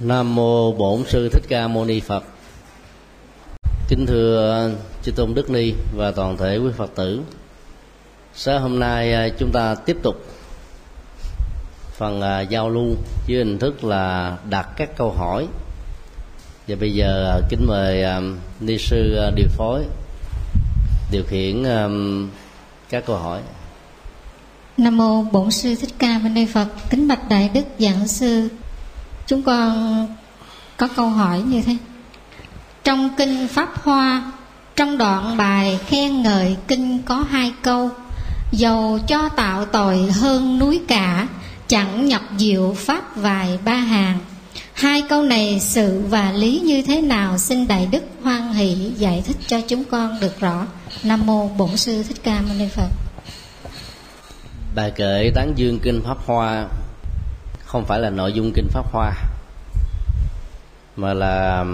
Nam mô Bổn sư Thích Ca Mâu Ni Phật. Kính thưa chư tôn Đức Ni và toàn thể quý Phật tử. Sáng hôm nay à, chúng ta tiếp tục phần à, giao lưu dưới hình thức là đặt các câu hỏi. Và bây giờ à, kính mời ni sư điều phối điều khiển các câu hỏi. Nam mô Bổn sư Thích Ca Mâu Ni Phật. Kính bạch đại đức giảng sư chúng con có câu hỏi như thế. Trong kinh pháp hoa, trong đoạn bài khen ngợi kinh có hai câu, dầu cho tạo tội hơn núi cả, chẳng nhập diệu pháp vài ba hàng. Hai câu này sự và lý như thế nào? Xin đại đức hoan hỷ giải thích cho chúng con được rõ. Nam mô bổn sư thích ca mâu ni phật. Bài kệ tán dương kinh pháp hoa không phải là nội dung kinh pháp hoa, mà là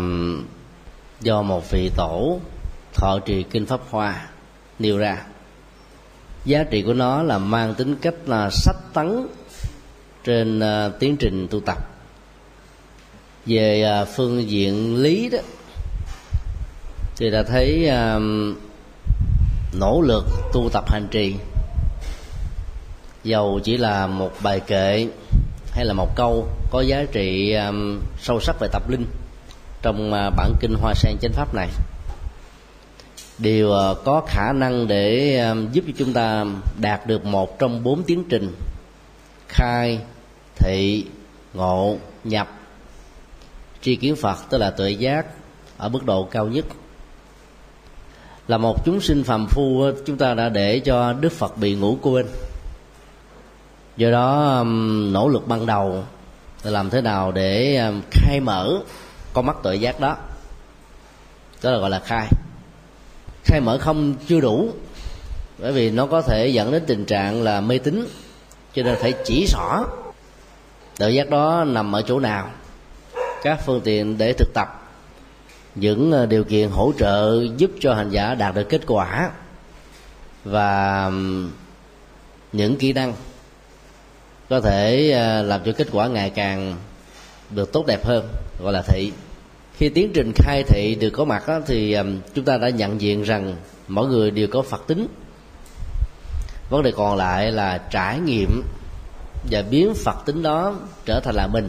do một vị tổ thọ trì kinh pháp hoa nêu ra. Giá trị của nó là mang tính cách là sách tấn trên ờ, tiến trình tu tập. Về ờ, phương diện lý đó, thì đã thấy nỗ lực tu tập hành trì dầu chỉ là một bài kệ hay là một câu có giá trị um, sâu sắc về tập linh trong uh, bản kinh hoa sen chánh pháp này? Đều uh, có khả năng để um, giúp cho chúng ta đạt được một trong bốn tiến trình khai thị ngộ nhập. Tri kiến phật tức là tuệ giác ở mức độ cao nhất. Là một chúng sinh phàm phu chúng ta đã để cho đức phật bị ngủ quên do đó um, nỗ lực ban đầu là làm thế nào để um, khai mở con mắt tự giác đó. Đó là gọi là khai. Khai mở không chưa đủ, bởi vì nó có thể dẫn đến tình trạng là mê tín, cho nên phải chỉ rõ tự giác đó nằm ở chỗ nào. Các phương tiện để thực tập những uh, điều kiện hỗ trợ giúp cho hành giả đạt được kết quả và um, những kỹ năng có thể à, làm cho kết quả ngày càng được tốt đẹp hơn gọi là thị. Khi tiến trình khai thị được có mặt đó, thì à, chúng ta đã nhận diện rằng mỗi người đều có phật tính. Vấn đề còn lại là trải nghiệm và biến phật tính đó trở thành là mình.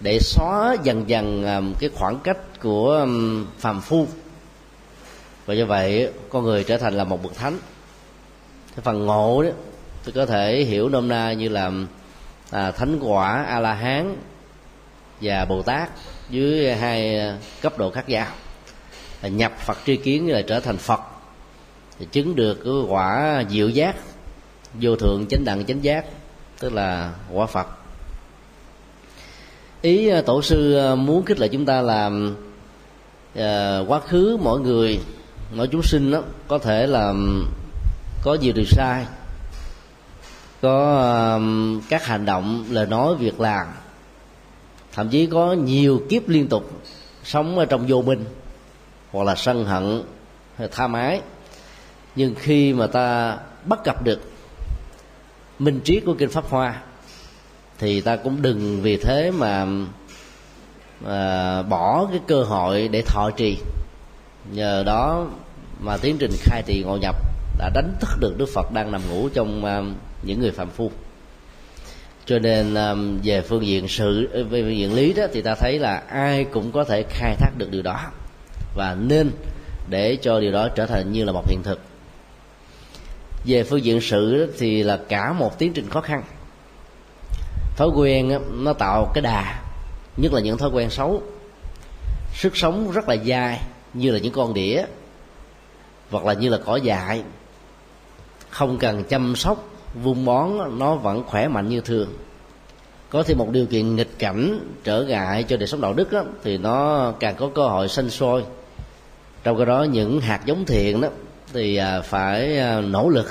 Để xóa dần dần à, cái khoảng cách của phàm phu. Và như vậy con người trở thành là một bậc thánh. Cái phần ngộ đó tôi có thể hiểu nôm na như là à, thánh quả a la hán và bồ tát dưới hai cấp độ khác nhau. Là nhập phật tri kiến là trở thành phật thì chứng được cái quả diệu giác vô thượng chánh đẳng chánh giác tức là quả phật. Ý à, tổ sư à, muốn khích lệ chúng ta làm uh, à, quá khứ mỗi người mỗi chúng sinh đó có thể là có nhiều điều sai có các hành động lời nói việc làm. Thậm chí có nhiều kiếp liên tục sống ở trong vô minh hoặc là sân hận hay tha mái. Nhưng khi mà ta bắt gặp được minh triết của kinh pháp hoa thì ta cũng đừng vì thế mà à, bỏ cái cơ hội để thọ trì. Nhờ đó mà tiến trình khai thị ngộ nhập đã đánh thức được đức phật đang nằm ngủ trong à, những người phạm phu. Cho nên um, về phương diện sự về phương diện lý đó thì ta thấy là ai cũng có thể khai thác được điều đó và nên để cho điều đó trở thành như là một hiện thực. Về phương diện sự đó, thì là cả một tiến trình khó khăn. Thói quen đó, nó tạo cái đà nhất là những thói quen xấu. Sức sống rất là dài như là những con đĩa hoặc là như là cỏ dại không cần chăm sóc vun bón nó vẫn khỏe mạnh như thường. Có thêm một điều kiện nghịch cảnh trở ngại cho đời sống đạo đức đó, thì nó càng có cơ hội sinh sôi. Trong cái đó những hạt giống thiện đó thì à, phải à, nỗ lực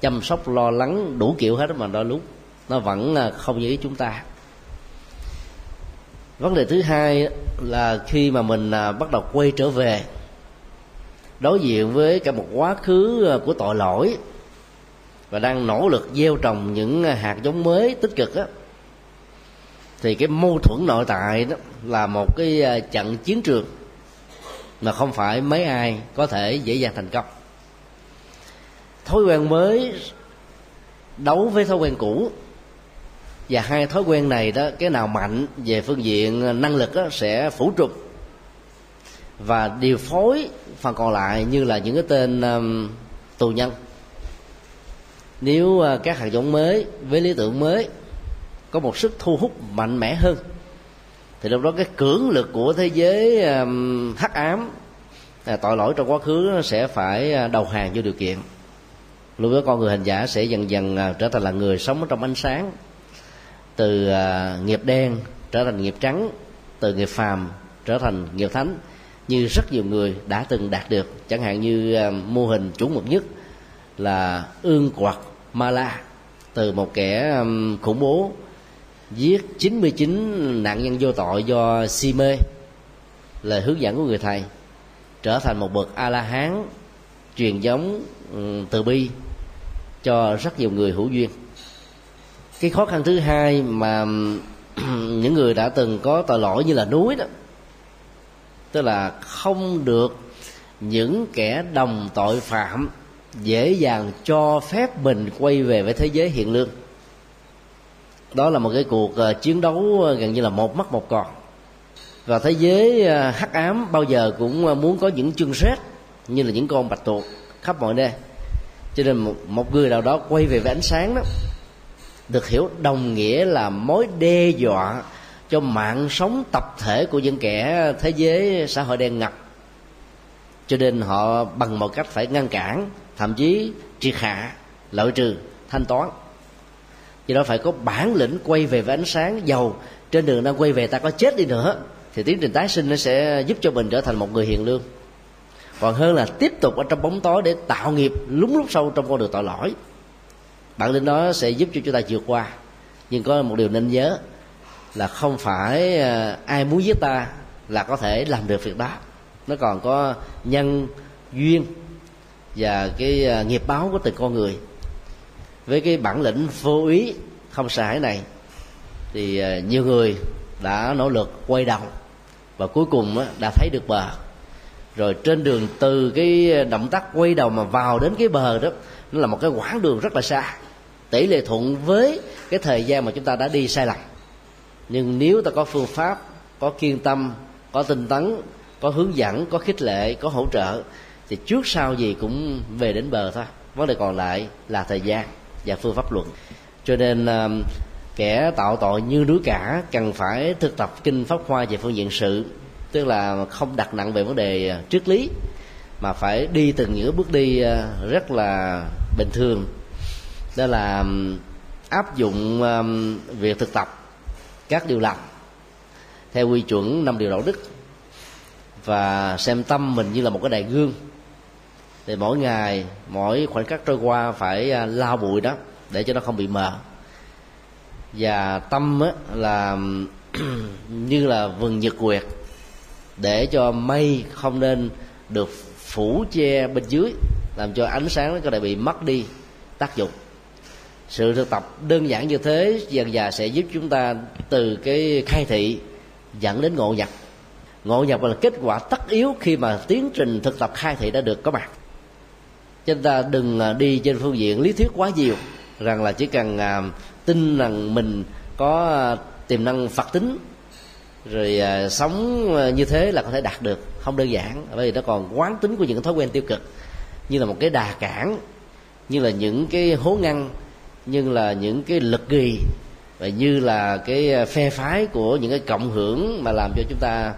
chăm sóc lo lắng đủ kiểu hết mà đôi lúc nó vẫn à, không như ý chúng ta. Vấn đề thứ hai là khi mà mình bắt đầu quay trở về đối diện với cả một quá khứ của tội lỗi và đang nỗ lực gieo trồng những ờ, hạt giống mới tích cực á. Thì cái mâu thuẫn nội tại đó là một cái ờ, trận chiến trường mà không phải mấy ai có thể dễ dàng thành công. Thói quen mới đấu với thói quen cũ và hai thói quen này đó cái nào mạnh về phương diện ờ, năng lực đó, sẽ phủ trục. Và điều phối phần còn lại như là những cái tên um, tù nhân nếu à, các hạt giống mới với lý tưởng mới có một sức thu hút mạnh mẽ hơn, thì lúc đó cái cưỡng lực của thế giới hắc ám à, tội lỗi trong quá khứ sẽ phải à, đầu hàng vô điều kiện. Lúc đó con người hình giả sẽ dần dần trở thành là người sống trong ánh sáng, từ nghiệp đen trở thành nghiệp trắng, từ nghiệp phàm trở thành nghiệp thánh, như rất nhiều người đã từng đạt được, chẳng hạn như mô hình chủ mực nhất là ương quạt ma la, từ một kẻ um, khủng bố giết 99 nạn nhân vô tội do si mê. Lời hướng dẫn của người thầy, trở thành một bậc a la hán truyền giống um, từ bi cho rất nhiều người hữu duyên. Cái khó khăn thứ hai mà um, những người đã từng có tội lỗi như là núi đó, tức là không được những kẻ đồng tội phạm dễ dàng cho phép mình quay về với thế giới hiện lương. Đó là một cái cuộc ờ, chiến đấu ờ, gần như là một mắt một còn. Và thế giới ờ, hắc ám bao giờ cũng muốn có những chân xét như là những con bạch tuộc khắp mọi nơi. Cho nên một, một người nào đó quay về với ánh sáng đó được hiểu đồng nghĩa là mối đe dọa cho mạng sống tập thể của những kẻ thế giới xã hội đen ngập. Cho nên họ bằng một cách phải ngăn cản thậm chí triệt hạ, lợi trừ, thanh toán. Do đó phải có bản lĩnh quay về với ánh sáng giàu. Trên đường đang quay về, ta có chết đi nữa, thì tiến trình tái sinh nó sẽ giúp cho mình trở thành một người hiền lương. Còn hơn là tiếp tục ở trong bóng tối để tạo nghiệp lúng lúc sâu trong con đường tội lỗi. Bản lĩnh đó sẽ giúp cho chúng ta vượt qua. Nhưng có một điều nên nhớ là không phải à, ai muốn giết ta là có thể làm được việc đó. Nó còn có nhân, duyên và cái à, nghiệp báo của từng con người. Với cái bản lĩnh vô ý, không sợ hãi này, thì à, nhiều người đã nỗ lực quay đầu và cuối cùng đã thấy được bờ. Rồi trên đường từ cái động tác quay đầu mà vào đến cái bờ đó, nó là một cái quãng đường rất là xa. Tỷ lệ thuận với cái thời gian mà chúng ta đã đi sai lầm. Nhưng nếu ta có phương pháp, có kiên tâm, có tinh tấn, có hướng dẫn, có khích lệ, có hỗ trợ thì trước sau gì cũng về đến bờ thôi. Vấn đề còn lại là thời gian và phương pháp luận. Cho nên kẻ tạo tội như núi cả cần phải thực tập kinh pháp hoa về phương diện sự. Tức là không đặt nặng về vấn đề ờ, triết lý, mà phải đi từng những bước đi ờ, rất là bình thường. Đó là áp dụng việc thực tập các điều lành theo quy chuẩn năm điều đạo đức và xem tâm mình như là một cái đài gương thì mỗi ngày mỗi khoảnh khắc trôi qua phải à, lau bụi đó để cho nó không bị mờ. Và tâm á, là như là vườn nhật quyệt để cho mây không nên được phủ che bên dưới làm cho ánh sáng nó có thể bị mất đi tác dụng. Sự thực tập đơn giản như thế dần dà sẽ giúp chúng ta từ cái khai thị dẫn đến ngộ nhập. Ngộ nhập là kết quả tất yếu khi mà tiến trình thực tập khai thị đã được có mặt chúng ta đừng à, đi trên phương diện lý thuyết quá nhiều, rằng là chỉ cần à, tin rằng mình có à, tiềm năng phật tính, rồi sống như thế là có thể đạt được, không đơn giản, bởi vì nó còn quán tính của những thói quen tiêu cực, như là một cái đà cản, như là những cái hố ngăn, như là những cái lực ghi, và như là cái phe phái của những cái cộng hưởng mà làm cho chúng ta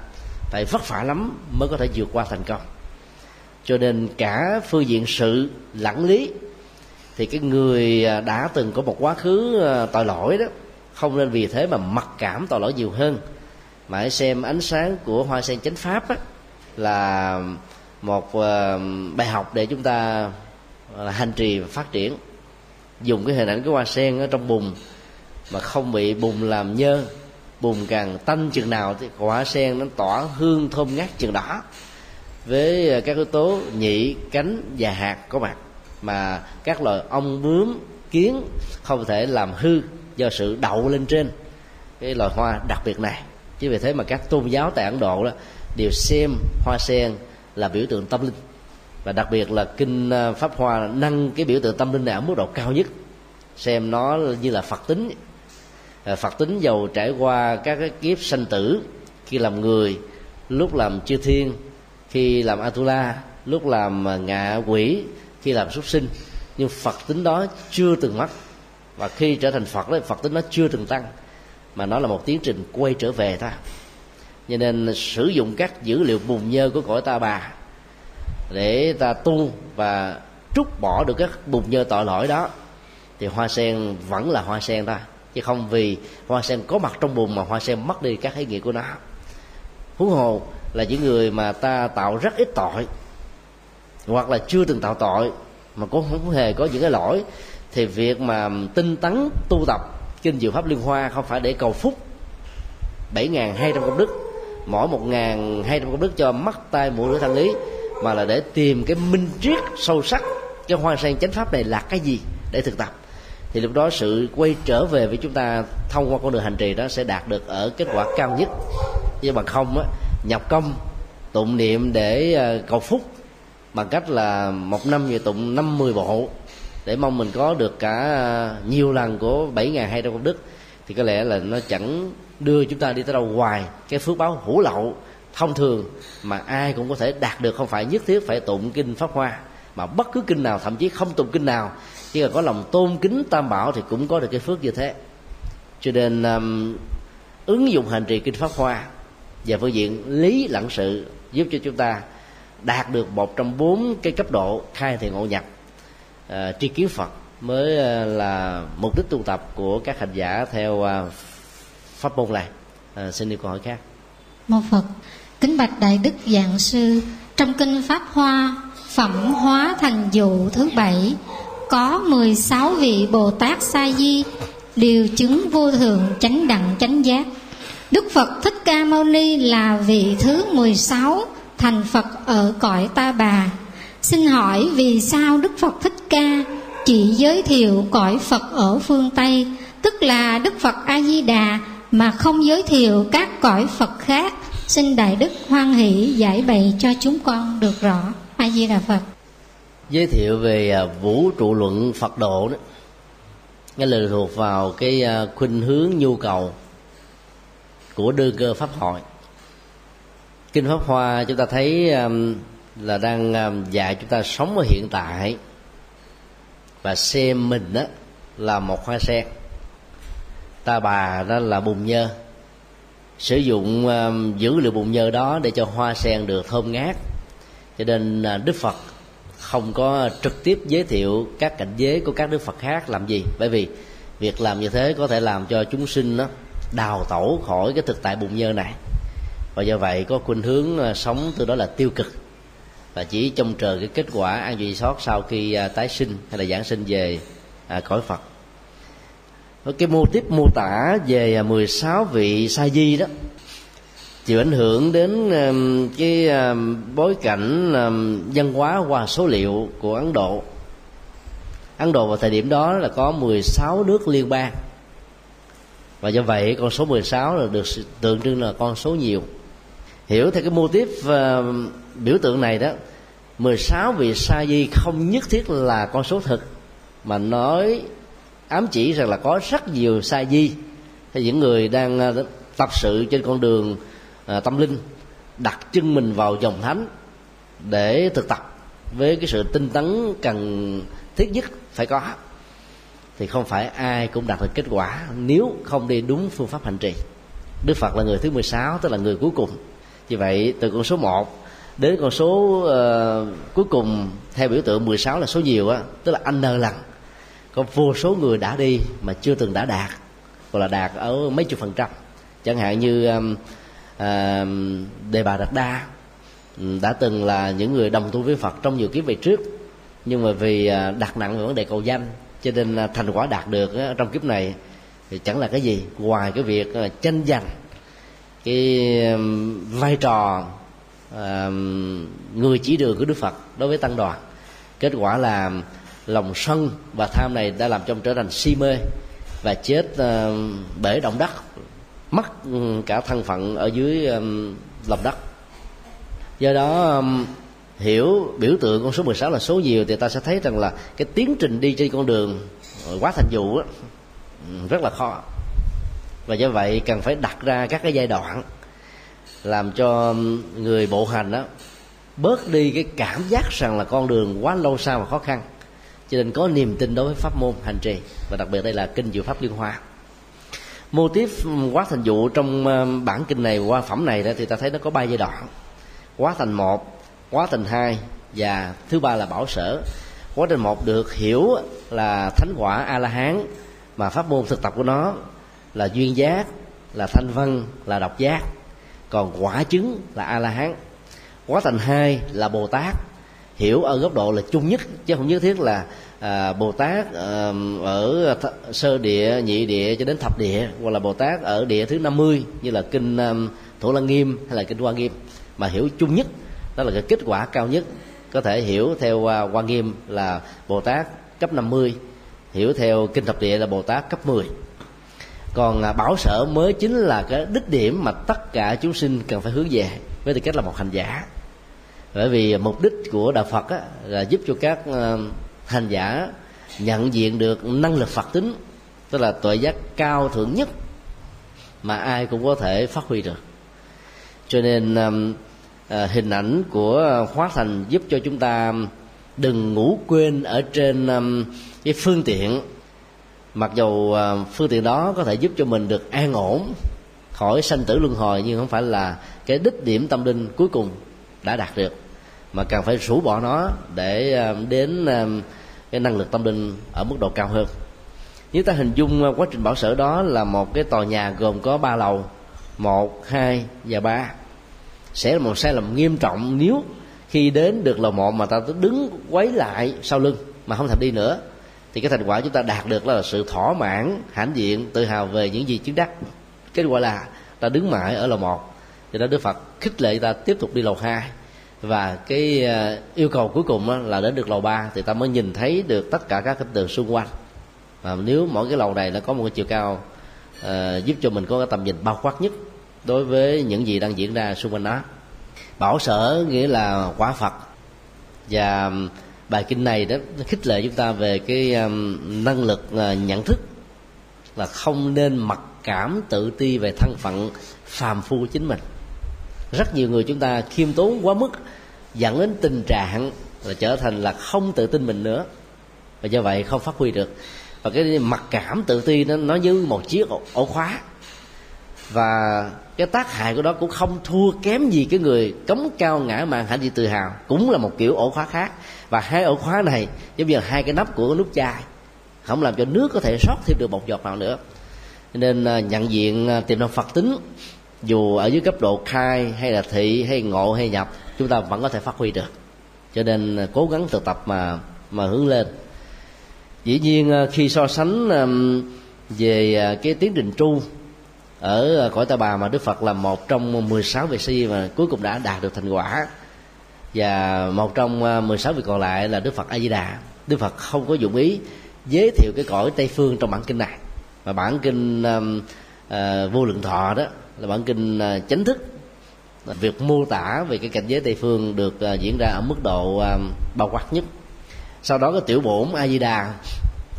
phải vất vả lắm mới có thể vượt qua thành công cho nên cả phương diện sự lẫn lý thì cái người à, đã từng có một quá khứ à, tội lỗi đó không nên vì thế mà mặc cảm tội lỗi nhiều hơn. Mà hãy xem ánh sáng của hoa sen chánh pháp á, là một à, bài học để chúng ta hành trì và phát triển. Dùng cái hình ảnh cái hoa sen ở trong bùn mà không bị bùn làm nhơ bùn càng tanh chừng nào thì hoa sen nó tỏa hương thơm ngát chừng đó với ờ, các yếu tố nhị, cánh và hạt có mặt mà các loài ong bướm, kiến không thể làm hư do sự đậu lên trên cái loài hoa đặc biệt này. Chứ vì thế mà các tôn giáo tại ấn độ đó đều xem hoa sen là biểu tượng tâm linh. Và đặc biệt là kinh ờ, pháp hoa nâng cái biểu tượng tâm linh này ở mức độ cao nhất, xem nó như là phật tính. Ờ, phật tính giàu trải qua các cái kiếp sanh tử, khi làm người, lúc làm chư thiên khi làm atula, lúc làm à, ngạ quỷ, khi làm súc sinh. Nhưng phật tính đó chưa từng mất. Và khi trở thành phật đó, phật tính nó chưa từng tăng. Mà nó là một tiến trình quay trở về ta. Cho nên sử dụng các dữ liệu bùn nhơ của cõi ta bà để ta tu và trút bỏ được các bùn nhơ tội lỗi đó, thì hoa sen vẫn là hoa sen ta. Chứ không vì hoa sen có mặt trong bùn mà hoa sen mất đi các ý nghĩa của nó. Huống hồ là những người mà ta tạo rất ít tội, hoặc là chưa từng tạo tội, mà cũng không hề có những cái lỗi, thì việc mà tinh tấn tu tập kinh diệu pháp liên hoa không phải để cầu phúc bảy ngàn hai trăm công đức, mỗi một ngàn hai trăm công đức cho mắt tay mũi, lưỡi, thân ý mà là để tìm cái minh triết sâu sắc cái hoa sen chánh pháp này là cái gì để thực tập. Thì lúc đó sự quay trở về với chúng ta thông qua con đường hành trì đó sẽ đạt được ở kết quả cao nhất. Nhưng bằng không á nhập công tụng niệm để ờ, cầu phúc bằng cách là một năm về tụng năm mươi bộ để mong mình có được cả ờ, nhiều lần của bảy ngày hai trăm công đức. Thì có lẽ là nó chẳng đưa chúng ta đi tới đâu hoài. Cái phước báo hữu lậu thông thường mà ai cũng có thể đạt được không phải nhất thiết phải tụng kinh pháp hoa mà bất cứ kinh nào thậm chí không tụng kinh nào chỉ cần có lòng tôn kính tam bảo thì cũng có được cái phước như thế. Cho nên um, ứng dụng hành trì kinh pháp hoa và phương diện lý lẫn sự giúp cho chúng ta đạt được một trong bốn cái cấp độ khai thiện ngộ nhập uh, tri kiến phật mới ờ, là mục đích tu tập của các hành giả theo uh, pháp môn này uh, xin đi câu hỏi khác mô phật kính bạch đại đức dạng sư trong kinh pháp hoa phẩm hóa thành dụ thứ bảy có 16 vị Bồ Tát Sa Di đều chứng vô thượng chánh đẳng chánh giác. Đức Phật Thích Ca Mâu Ni là vị thứ 16 thành Phật ở cõi Ta Bà. Xin hỏi vì sao Đức Phật Thích Ca chỉ giới thiệu cõi Phật ở phương Tây, tức là Đức Phật A Di Đà mà không giới thiệu các cõi Phật khác? Xin Đại Đức hoan hỷ giải bày cho chúng con được rõ. A Di Đà Phật giới thiệu về à, vũ trụ luận phật độ đó cái lệ thuộc vào cái à, khuynh hướng nhu cầu của đơn cơ pháp hội. Kinh pháp hoa chúng ta thấy um, là đang um, dạy chúng ta sống ở hiện tại và xem mình đó là một hoa sen. Ta bà đó là bùn nhơ. Sử dụng um, dữ liệu bùn nhơ đó để cho hoa sen được thơm ngát. Cho nên à, đức phật không có trực tiếp giới thiệu các cảnh giới của các đức phật khác làm gì. Bởi vì việc làm như thế có thể làm cho chúng sinh đó đào tẩu khỏi cái thực tại bụng nhơ này. Và do vậy có khuynh hướng ờ, sống từ đó là tiêu cực. Và chỉ trông chờ cái kết quả an duy sót sau khi à, tái sinh hay là giảng sinh về à, cõi phật. Cái mô tiếp mô tả về à, 16 vị sa di đó chịu ảnh hưởng đến cái bối cảnh văn hóa qua số liệu của Ấn Độ. Ấn Độ vào thời điểm đó là có 16 nước liên bang và do vậy con số 16 là được tượng trưng là con số nhiều. Hiểu theo cái mô tiếp uh, ờ, biểu tượng này đó 16 vị sa di không nhất thiết là con số thực mà nói ám chỉ rằng là có rất nhiều sa di. Hay những người đang uh, tập sự trên con đường uh, tâm linh đặt chân mình vào dòng thánh để thực tập với cái sự tinh tấn cần thiết nhất phải có thì không phải ai cũng đạt được kết quả nếu không đi đúng phương pháp hành trì. Đức Phật là người thứ 16 tức là người cuối cùng. Như vậy từ con số 1 đến con số uh, cuối cùng theo biểu tượng 16 là số nhiều á tức là anh nơ lần có vô số người đã đi mà chưa từng đã đạt hoặc là đạt ở mấy chục phần trăm. Chẳng hạn như um, uh, đề bà đạt đa ừ, đã từng là những người đồng tu với phật trong nhiều kiếp về trước. Nhưng mà vì ờ, đặt nặng về vấn đề cầu danh cho nên là thành quả đạt được trong kiếp này thì chẳng là cái gì. Ngoài cái việc ờ, tranh giành cái vai trò người chỉ đường của đức phật đối với tăng đoàn, kết quả là lòng sân và tham này đã làm cho ông trở thành si mê và chết bể động đất, mất cả thân phận ở dưới lòng đất. Do đó hiểu biểu tượng con số 16 là số nhiều thì ta sẽ thấy rằng là cái tiến trình đi trên con đường quá thành dụ đó, ừ, rất là khó. Và do vậy cần phải đặt ra các cái giai đoạn làm cho người bộ hành đó bớt đi cái cảm giác rằng là con đường quá lâu xa và khó khăn. Cho nên có niềm tin đối với pháp môn hành trì và đặc biệt đây là kinh diệu pháp liên hoa. Mô tiếp quá thành dụ trong ờ, bản kinh này qua phẩm này đó thì ta thấy nó có ba giai đoạn. Quá thành một quá trình hai và thứ ba là bảo sở. Quá trình một được hiểu là thánh quả a la hán mà pháp môn thực tập của nó là duyên giác là thanh văn là độc giác. Còn quả chứng là a la hán quá trình hai là bồ tát. Hiểu ở góc độ là chung nhất chứ không nhất thiết là à, bồ tát à, ở th- sơ địa nhị địa cho đến thập địa hoặc là bồ tát ở địa thứ 50 như là kinh thủ lăng nghiêm hay là kinh hoa nghiêm. Mà hiểu chung nhất đó là cái kết quả cao nhất. Có thể hiểu theo à, quan nghiêm là bồ tát cấp 50 hiểu theo kinh thập địa là bồ tát cấp 10 còn à, bảo sở mới chính là cái đích điểm mà tất cả chúng sinh cần phải hướng về với tư cách là một hành giả. Bởi vì mục đích của đạo phật á, là giúp cho các à, hành giả nhận diện được năng lực phật tính tức là tuệ giác cao thượng nhất mà ai cũng có thể phát huy được. Cho nên Ờ, hình ảnh của hóa thành giúp cho chúng ta đừng ngủ quên ở trên um, cái phương tiện. Mặc dù ờ, phương tiện đó có thể giúp cho mình được an ổn khỏi sanh tử luân hồi, nhưng không phải là cái đích điểm tâm linh cuối cùng đã đạt được, mà cần phải rũ bỏ nó để ờ, đến cái năng lực tâm linh ở mức độ cao hơn. Nếu ta hình dung quá trình bảo sở đó là một cái tòa nhà gồm có ba lầu, một, hai và ba sẽ là một sai lầm nghiêm trọng nếu khi đến được lầu một mà ta đứng quấy lại sau lưng mà không thèm đi nữa thì cái thành quả chúng ta đạt được là sự thỏa mãn hãnh diện tự hào về những gì chứng đắc. Kết quả là ta đứng mãi ở lầu một thì đó đức phật khích lệ ta tiếp tục đi lầu hai. Và cái ờ, yêu cầu cuối cùng là đến được lầu ba thì ta mới nhìn thấy được tất cả các cảnh tượng xung quanh. Và nếu mỗi cái lầu này nó có một cái chiều cao uh, giúp cho mình có cái tầm nhìn bao quát nhất đối với những gì đang diễn ra xung quanh nó bảo sở nghĩa là quả phật. Và um, bài kinh này đó nó khích lệ chúng ta về cái um, năng lực uh, nhận thức là không nên mặc cảm tự ti về thân phận phàm phu chính mình. Rất nhiều người chúng ta khiêm tốn quá mức dẫn đến tình trạng là trở thành là không tự tin mình nữa. Và do vậy không phát huy được. Và cái mặc cảm tự ti nó nó như một chiếc ổ, ổ khóa và cái tác hại của đó cũng không thua kém gì cái người cống cao ngã mạn hãnh diện tự hào. Cũng là một kiểu ổ khóa khác. Và hai ổ khóa này, giống như là hai cái nắp của nút chai, không làm cho nước có thể sót thêm được một giọt nào nữa. Nên à, nhận diện à, tiềm năng phật tính, dù ở dưới cấp độ khai hay là thị hay ngộ hay nhập, chúng ta vẫn có thể phát huy được. Cho nên à, cố gắng thực tập mà mà hướng lên. Dĩ nhiên khi so sánh về cái tiến trình tru ở à, cõi ta bà mà đức phật là một trong 16 vị si mà cuối cùng đã đạt được thành quả. Và một trong à, 16 vị còn lại là đức phật a di đà đức phật không có dụng ý giới thiệu cái cõi tây phương trong bản kinh này. Mà bản kinh uh, uh, vô lượng thọ đó là bản kinh uh, chính thức. Việc mô tả về cái cảnh giới tây phương được uh, diễn ra ở mức độ uh, bao quát nhất. Sau đó cái tiểu bổn a di đà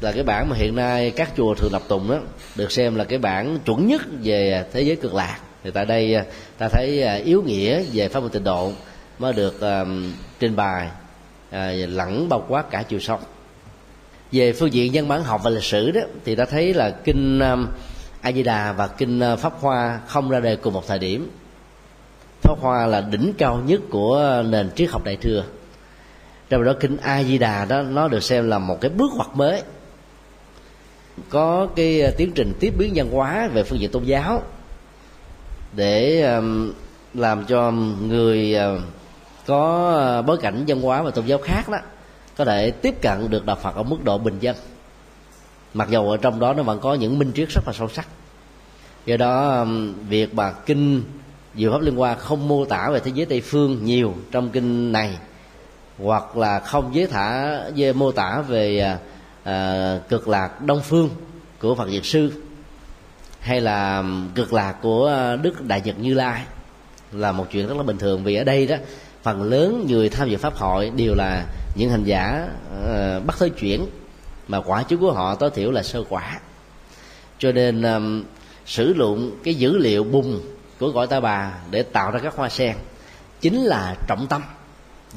là cái bản mà hiện nay các chùa thường lập tùng đó được xem là cái bản chuẩn nhất về thế giới cực lạc. Thì tại đây à, ta thấy à, yếu nghĩa về pháp môn tịnh độ mới được um, trình bày uh, lẫn bao quát cả chiều sâu về phương diện văn bản học và lịch sử đó thì ta thấy là kinh um, a di đà và kinh pháp hoa không ra đời cùng một thời điểm. Pháp hoa là đỉnh cao nhất của nền triết học đại thừa. Trong đó kinh a di đà đó nó được xem là một cái bước ngoặt mới có cái à, tiến trình tiếp biến văn hóa về phương diện tôn giáo để làm cho người à, có à, bối cảnh văn hóa và tôn giáo khác đó có thể tiếp cận được đạo Phật ở mức độ bình dân. Mặc dù ở trong đó nó vẫn có những minh triết rất là sâu sắc. Do đó việc mà kinh diệu pháp liên quan không mô tả về thế giới tây phương nhiều trong kinh này, hoặc là không giới thả về mô tả về à, cực lạc đông phương của phật diệt sư hay là cực lạc của ờ, đức đại nhật như lai là một chuyện rất là bình thường. Vì ở đây đó phần lớn người tham dự pháp hội đều là những hành giả uh, bắt tới chuyển mà quả chứng của họ tối thiểu là sơ quả. Cho nên um, sử dụng cái dữ liệu bùng của gọi ta bà để tạo ra các hoa sen chính là trọng tâm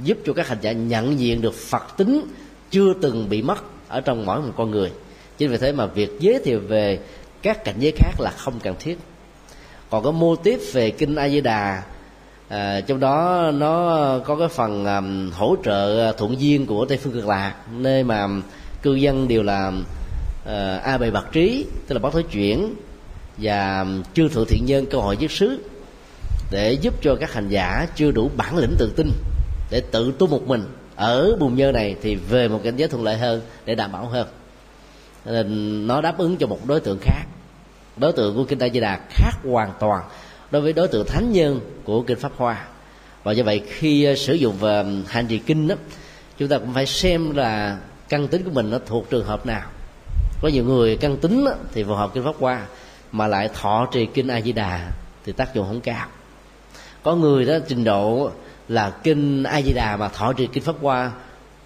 giúp cho các hành giả nhận diện được phật tính chưa từng bị mất ở trong mỗi một con người. Chính vì thế mà việc giới thiệu về các cảnh giới khác là không cần thiết. Còn có mô tiếp về kinh a di đà à, trong đó nó có cái phần um, hỗ trợ thuận duyên của tây phương cực lạc nơi mà cư dân đều là uh, a bày bạc trí tức là bác thối chuyển và chư thượng thiện nhân cơ hội giết sứ để giúp cho các hành giả chưa đủ bản lĩnh tự tin để tự tu một mình ở bùn nhơ này thì về một cảnh giới thuận lợi hơn để đảm bảo hơn. Nên nó đáp ứng cho một đối tượng khác. Đối tượng của kinh a di đà khác hoàn toàn đối với đối tượng thánh nhân của kinh pháp hoa. Và do vậy khi ờ, sử dụng về hành trì kinh đó chúng ta cũng phải xem là căn tính của mình nó thuộc trường hợp nào. Có nhiều người căn tính đó, thì phù hợp kinh pháp hoa mà lại thọ trì kinh a di đà thì tác dụng không cao. Có người đó trình độ là kinh a di đà mà thọ trì kinh pháp hoa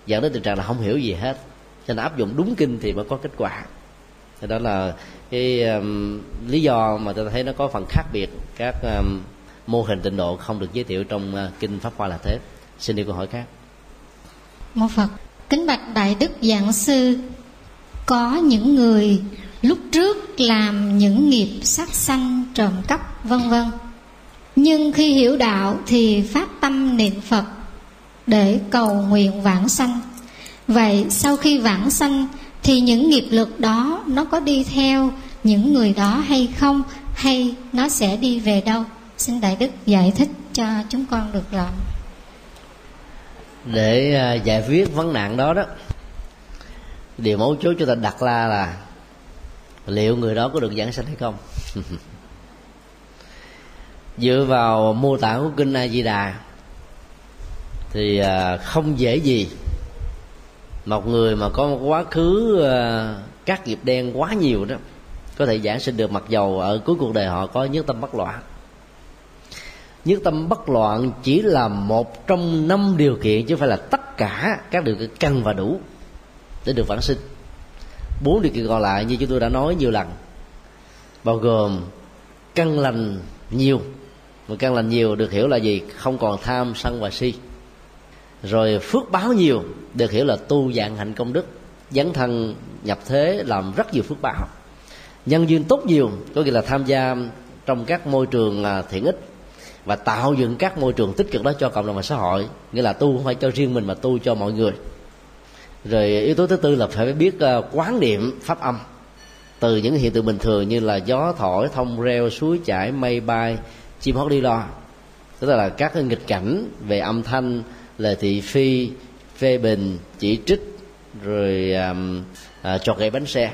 dẫn đến tình trạng là không hiểu gì hết. Cho nên áp dụng đúng kinh thì mới có kết quả. Thì đó là cái um, lý do mà tôi thấy nó có phần khác biệt các um, mô hình tịnh độ không được giới thiệu trong uh, kinh pháp hoa là thế. Xin đi câu hỏi khác. Mô phật kính bạch đại đức giảng sư có những người lúc trước làm những nghiệp sát sanh trộm cắp vân vân nhưng khi hiểu đạo thì phát tâm niệm phật để cầu nguyện vãng sanh. Vậy sau khi vãng sanh thì những nghiệp lực đó nó có đi theo những người đó hay không, hay nó sẽ đi về đâu? Xin đại đức giải thích cho chúng con được rõ để à, giải quyết vấn nạn đó đó, điều mấu chốt chúng ta đặt ra là liệu người đó có được giảng sanh hay không? dựa vào mô tả của kinh a di đà, thì à, không dễ gì một người mà có một quá khứ à, các nghiệp đen quá nhiều đó, có thể giảng sinh được mặc dầu ở cuối cuộc đời họ có nhất tâm bất loạn. Nhất tâm bất loạn chỉ là một trong năm điều kiện chứ không phải là tất cả các điều kiện cần và đủ để được vãng sinh. Bốn điều kiện còn lại như chúng tôi đã nói nhiều lần, bao gồm căn lành nhiều và căn lành nhiều được hiểu là gì? Không còn tham, sân và si. Rồi phước báo nhiều, được hiểu là tu dạng hạnh công đức. Dấn thân, nhập thế, làm rất nhiều phước báo. Nhân duyên tốt nhiều, có nghĩa là tham gia trong các môi trường à, thiện ích và tạo dựng các môi trường tích cực đó cho cộng đồng và xã hội. Nghĩa là tu không phải cho riêng mình mà tu cho mọi người. Rồi yếu tố thứ tư là phải biết à, quán niệm pháp âm. Từ những hiện tượng bình thường như là gió thổi, thông reo, suối chảy, mây bay chim hót đi lo. Tức là các cái nghịch cảnh về âm thanh lời thị phi phê bình chỉ trích rồi um, à, chọt gậy bánh xe.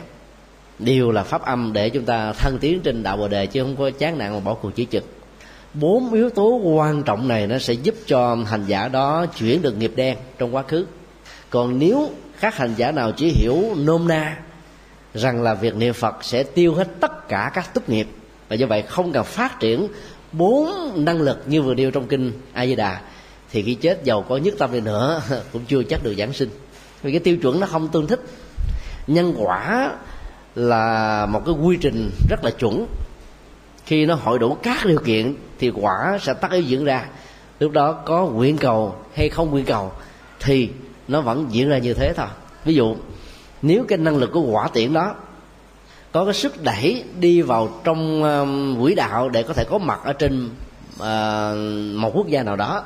Đều là pháp âm để chúng ta thân tiến trên đạo bồ đề chứ không có chán nản mà bỏ cuộc chỉ trực. Bốn yếu tố quan trọng này nó sẽ giúp cho hành giả đó chuyển được nghiệp đen trong quá khứ. Còn nếu các hành giả nào chỉ hiểu nôm na rằng là việc niệm phật sẽ tiêu hết tất cả các tức nghiệp và do vậy không cần phát triển bốn năng lực như vừa nêu trong kinh a di đà thì khi chết giàu có nhất tâm đi nữa cũng chưa chắc được giảng sinh. Vì cái tiêu chuẩn nó không tương thích. Nhân quả là một cái quy trình rất là chuẩn. Khi nó hội đủ các điều kiện thì quả sẽ tắt yếu diễn ra. Lúc đó có nguyện cầu hay không nguyện cầu thì nó vẫn diễn ra như thế thôi. Ví dụ, nếu cái năng lực của quả tiễn đó có cái sức đẩy đi vào trong um, quỹ đạo để có thể có mặt ở trên ờ, một quốc gia nào đó.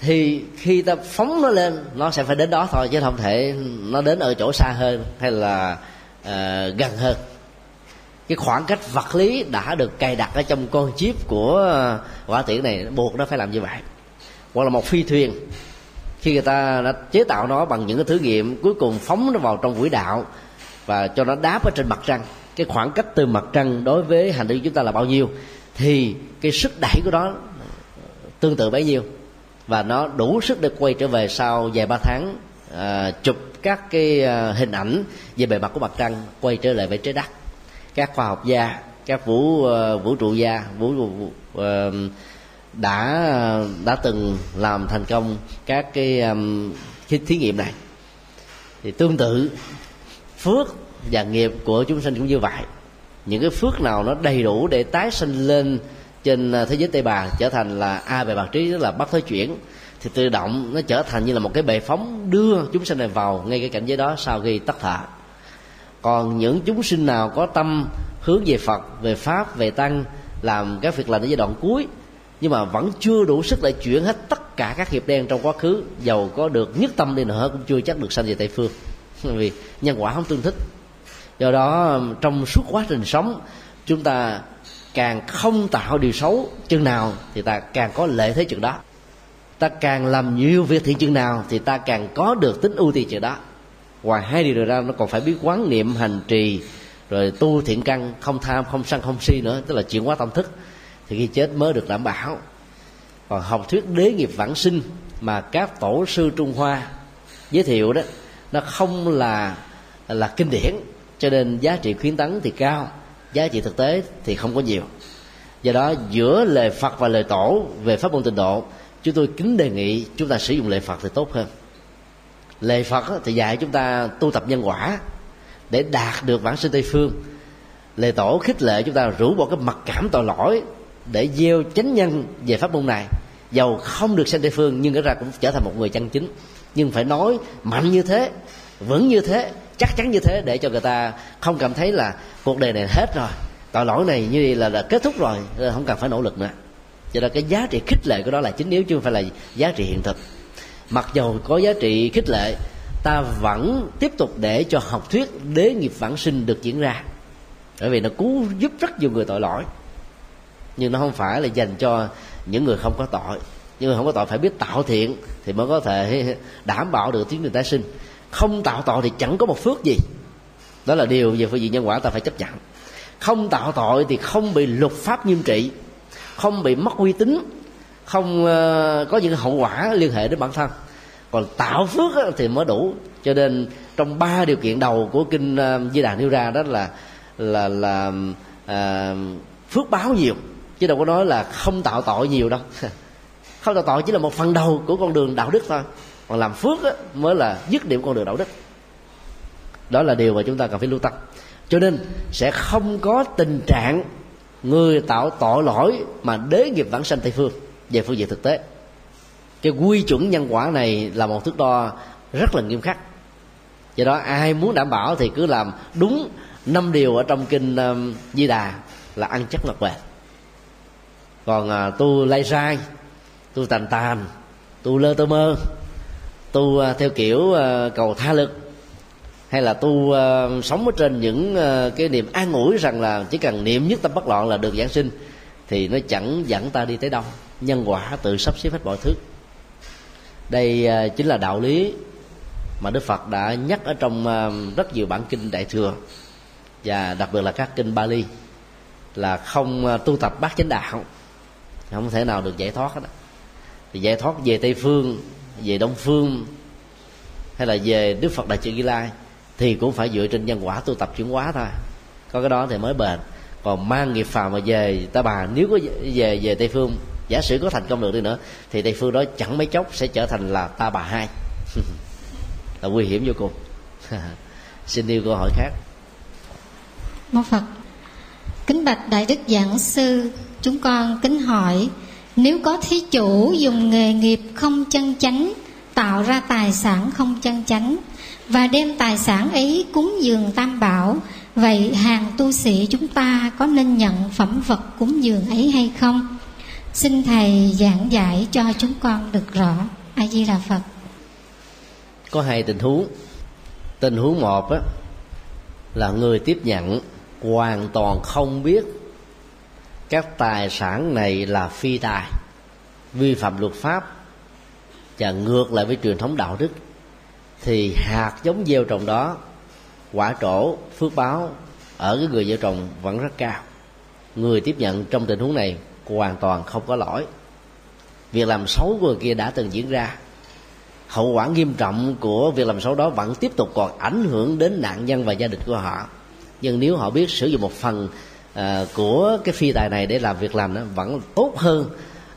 Thì khi ta phóng nó lên nó sẽ phải đến đó thôi chứ không thể nó đến ở chỗ xa hơn hay là uh, gần hơn. Cái khoảng cách vật lý đã được cài đặt ở trong con chip của ờ, quả tiễn này buộc nó phải làm như vậy. Hoặc là một phi thuyền. Khi người ta đã chế tạo nó bằng những cái thử nghiệm cuối cùng phóng nó vào trong quỹ đạo và cho nó đáp ở trên mặt trăng. Cái khoảng cách từ mặt trăng đối với hành tinh chúng ta là bao nhiêu thì cái sức đẩy của nó tương tự bấy nhiêu. Và nó đủ sức để quay trở về sau vài ba tháng à, chụp các cái à, hình ảnh về bề mặt của mặt trăng quay trở lại với trái đất. Các khoa học gia các vũ uh, vũ trụ gia vũ uh, đã đã từng làm thành công các cái um, cái thí nghiệm này. Thì tương tự phước và nghiệp của chúng sinh cũng như vậy. Những cái phước nào nó đầy đủ để tái sinh lên trên à, thế giới tây bà trở thành là a về bạc trí, tức là bắt thối chuyển, thì tự động nó trở thành như là một cái bệ phóng đưa chúng sinh này vào ngay cái cảnh giới đó sau khi tắt thở. Còn những chúng sinh nào có tâm hướng về phật, về pháp, về tăng, làm các việc lành ở giai đoạn cuối, nhưng mà vẫn chưa đủ sức để chuyển hết tất cả các nghiệp đen trong quá khứ, giàu có được nhất tâm đi nữa, cũng chưa chắc được sanh về tây phương vì nhân quả không tương thích. Do đó, trong suốt quá trình sống, chúng ta càng không tạo điều xấu chừng nào thì ta càng có lợi thế chừng đó. Ta càng làm nhiều việc thiện chừng nào thì ta càng có được tính ưu tiên chừng đó. Ngoài hai điều ra, nó còn phải biết quán niệm hành trì, rồi tu thiện căn, không tham, không sân, không si nữa, tức là chuyển hóa tâm thức, thì khi chết mới được đảm bảo. Còn học thuyết đế nghiệp vãng sinh mà các tổ sư trung hoa giới thiệu đó nó không là là kinh điển, cho nên giá trị khuyến tấn thì cao, giá trị thực tế thì không có nhiều. Do đó, giữa lời phật và lời tổ về pháp môn tịnh độ, chúng tôi kính đề nghị chúng ta sử dụng lệ phật thì tốt hơn. Lệ phật thì dạy chúng ta tu tập nhân quả để đạt được bản sinh tây phương. Lệ tổ khích lệ chúng ta rũ bỏ cái mặc cảm tội lỗi để gieo chánh nhân về pháp môn này. Giàu không được sinh tây phương, nhưng nó ra cũng trở thành một người chân chính nhưng phải nói mạnh như thế vững như thế chắc chắn như thế để cho người ta không cảm thấy là cuộc đời này hết rồi. Tội lỗi này như vậy là, là kết thúc rồi ờ, không cần phải nỗ lực nữa. Cho nên cái giá trị khích lệ của đó là chính yếu chứ không phải là giá trị hiện thực. Mặc dù có giá trị khích lệ ta vẫn tiếp tục để cho học thuyết đế nghiệp vãng sinh được diễn ra. Bởi vì nó cứu giúp rất nhiều người tội lỗi. Nhưng nó không phải là dành cho những người không có tội nhưng mà không có tội phải biết tạo thiện thì mới có thể đảm bảo được tiến trình tái sinh. Không tạo tội thì chẳng có một phước gì. Đó là điều về phương diện nhân quả ta phải chấp nhận. Không tạo tội thì không bị luật pháp nghiêm trị không bị mất uy tín không ờ, có những hậu quả liên hệ đến bản thân. Còn tạo phước thì mới đủ. Cho nên trong ba điều kiện đầu của kinh ờ, di đà nêu ra đó là là là à, phước báo nhiều. Chứ đâu có nói là không tạo tội nhiều đâu. không tạo tội chỉ là một phần đầu của con đường đạo đức thôi. Còn làm phước á, mới là dứt điểm con đường đạo đức. Đó là điều mà chúng ta cần phải lưu tâm. Cho nên sẽ không có tình trạng người tạo tội lỗi mà đế nghiệp vãng sanh tây phương về phương diện thực tế. Cái quy chuẩn nhân quả này là một thước đo rất là nghiêm khắc. Do đó ai muốn đảm bảo thì cứ làm đúng năm điều ở trong kinh um, di đà là ăn chắc mặc bền còn à, tu lay sai tu tàn tàn. Tu lơ tơ mơ. Tu à, theo kiểu à, cầu tha lực. Hay là tu uh, à, sống ở trên những uh, cái niềm an ủi rằng là chỉ cần niệm nhất tâm bất loạn là được giảng sinh thì nó chẳng dẫn ta đi tới đâu. Nhân quả tự sắp xếp hết mọi thứ. Đây uh, chính là đạo lý mà đức phật đã nhắc ở trong uh, rất nhiều bản kinh đại thừa. Và đặc biệt là các kinh bali. Là không uh, tu tập bát chánh đạo. Không thể nào được giải thoát hết giải thoát về tây phương, về đông phương, hay là về đức phật đại trừ Di lai, thì cũng phải dựa trên nhân quả tu tập chuyển hóa thôi. Có cái đó thì mới bền. Còn mang nghiệp phàm mà về ta bà, nếu có về về tây phương, giả sử có thành công được đi nữa, thì tây phương đó chẳng mấy chốc sẽ trở thành là ta bà hai. Là nguy hiểm vô cùng. Xin yêu câu hỏi khác. Mô phật, kính bạch đại đức giảng sư, chúng con kính hỏi nếu có thí chủ dùng nghề nghiệp không chân chánh tạo ra tài sản không chân chánh và đem tài sản ấy cúng dường tam bảo vậy hàng tu sĩ chúng ta có nên nhận phẩm vật cúng dường ấy hay không? Xin thầy giảng giải cho chúng con được rõ. A di đà phật. Có hai tình huống. Tình huống một á, là người tiếp nhận hoàn toàn không biết các tài sản này là phi tài, vi phạm luật pháp và ngược lại với truyền thống đạo đức. Thì hạt giống gieo trồng đó, quả trổ, phước báo ở cái người gieo trồng vẫn rất cao. Người tiếp nhận trong tình huống này hoàn toàn không có lỗi. Việc làm xấu của người kia đã từng diễn ra. Hậu quả nghiêm trọng của việc làm xấu đó vẫn tiếp tục còn ảnh hưởng đến nạn nhân và gia đình của họ. Nhưng nếu họ biết sử dụng một phần à, của cái phi tài này để làm việc làm nó vẫn tốt hơn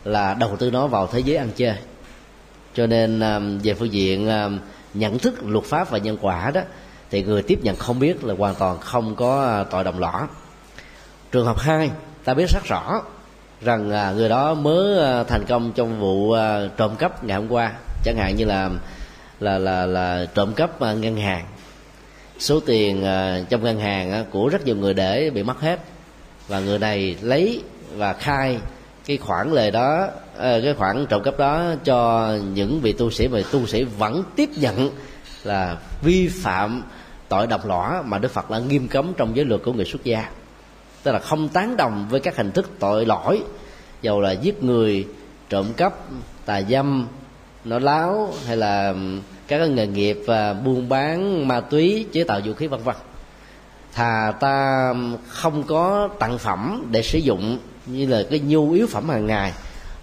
là đầu tư nó vào thế giới ăn chơi. Cho nên à, về phương diện à, nhận thức luật pháp và nhân quả đó thì người tiếp nhận không biết là hoàn toàn không có à, tội đồng lõa. Trường hợp hai ta biết rất rõ rằng à, người đó mới à, thành công trong vụ à, trộm cắp ngày hôm qua. Chẳng hạn như là là là là trộm cắp à, ngân hàng. Số tiền à, trong ngân hàng của rất nhiều người để bị mất hết và người này lấy và khai cái khoản lời đó ờ, cái khoản trộm cắp đó cho những vị tu sĩ mà tu sĩ vẫn tiếp nhận là vi phạm tội độc lõa mà đức phật đã nghiêm cấm trong giới luật của người xuất gia. Tức là không tán đồng với các hình thức tội lỗi, dầu là giết người, trộm cắp, tà dâm nó láo hay là các nghề nghiệp và buôn bán ma túy, chế tạo vũ khí, vân vân thà ta không có tặng phẩm để sử dụng, như là cái nhu yếu phẩm hàng ngày,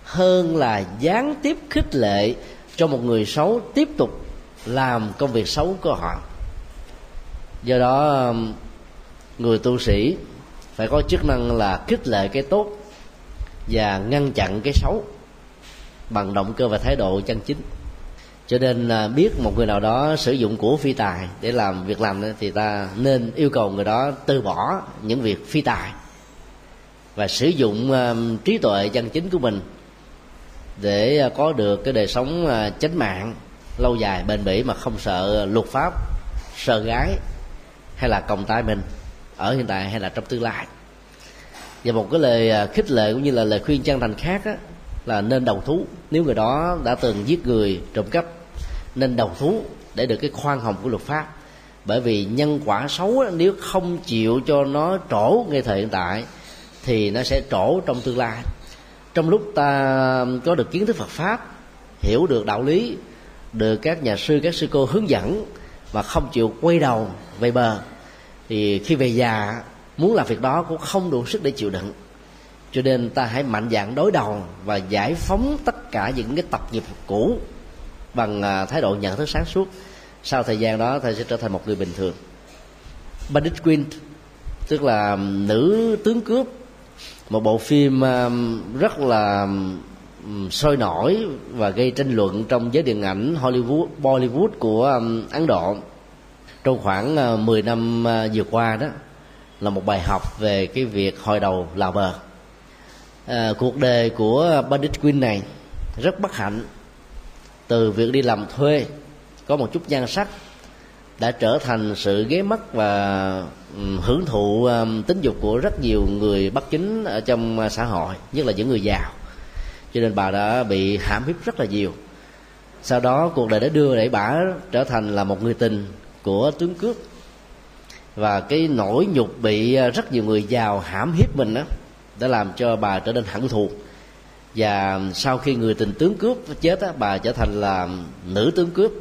hơn là gián tiếp khích lệ cho một người xấu tiếp tục làm công việc xấu của họ. Do đó um, người tu sĩ phải có chức năng là khích lệ cái tốt và ngăn chặn cái xấu bằng động cơ và thái độ chân chính cho nên là biết một người nào đó sử dụng của phi tài để làm việc làm thì ta nên yêu cầu người đó từ bỏ những việc phi tài và sử dụng um, trí tuệ chân chính của mình để à, có được cái đời sống à, chánh mạng lâu dài bền bỉ mà không sợ luật pháp sợ gái hay là còng tay mình ở hiện tại hay là trong tương lai. Và một cái lời à, khích lệ cũng như là lời khuyên chân thành khác á, là nên đầu thú. Nếu người đó đã từng giết người trộm cắp nên đầu thú để được cái khoan hồng của luật pháp. Bởi vì nhân quả xấu nếu không chịu cho nó trổ ngay thời hiện tại, thì nó sẽ trổ trong tương lai. Trong lúc ta có được kiến thức Phật pháp, hiểu được đạo lý, được các nhà sư, các sư cô hướng dẫn mà không chịu quay đầu về bờ, thì khi về già, muốn làm việc đó cũng không đủ sức để chịu đựng. Cho nên ta hãy mạnh dạn đối đầu và giải phóng tất cả những cái tập nghiệp cũ bằng à, thái độ nhận thức sáng suốt. Sau thời gian đó thầy sẽ trở thành một người bình thường. Bandit Queen tức là nữ tướng cướp. Một bộ phim rất là sôi nổi và gây tranh luận trong giới điện ảnh Hollywood Bollywood của Ấn Độ. Trong khoảng à, 10 năm à, vừa qua đó là một bài học về cái việc hồi đầu là bờ à, cuộc đời của Bandit Queen này rất bất hạnh từ việc đi làm thuê, có một chút nhan sắc đã trở thành sự ghé mắt và hưởng thụ tính dục của rất nhiều người bất chính ở trong à, xã hội, nhất là những người giàu. Cho nên bà đã bị hãm hiếp rất là nhiều. Sau đó cuộc đời đã đưa để bà trở thành là một người tình của tướng cướp. Và cái nỗi nhục bị à, rất nhiều người giàu hãm hiếp mình đó đã làm cho bà trở nên hận thù và sau khi người tình tướng cướp chết á, bà trở thành là nữ tướng cướp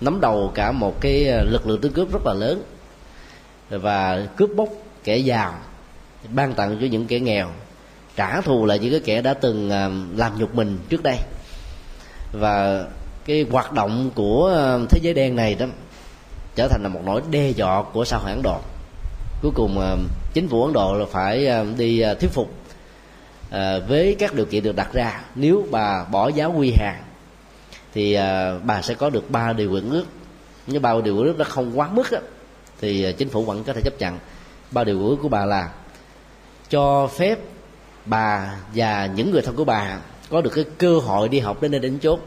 nắm đầu cả một cái ờ, lực lượng tướng cướp rất là lớn. Và cướp bóc kẻ giàu ban tặng cho những kẻ nghèo trả thù lại những cái kẻ đã từng ờ, làm nhục mình trước đây. Và cái hoạt động của ờ, thế giới đen này đó trở thành là một nỗi đe dọa của xã hội ấn độ cuối cùng chính phủ ấn độ là phải đi thuyết phục Ờ, với các điều kiện được đặt ra nếu bà bỏ giáo quy hàng thì ờ, bà sẽ có được ba điều quyền ước. Nếu ba điều quyền ước nó không quá mức á, thì ờ, chính phủ vẫn có thể chấp nhận. Ba điều ước của bà là cho phép bà và những người thân của bà có được cái cơ hội đi học đến nơi đến chốt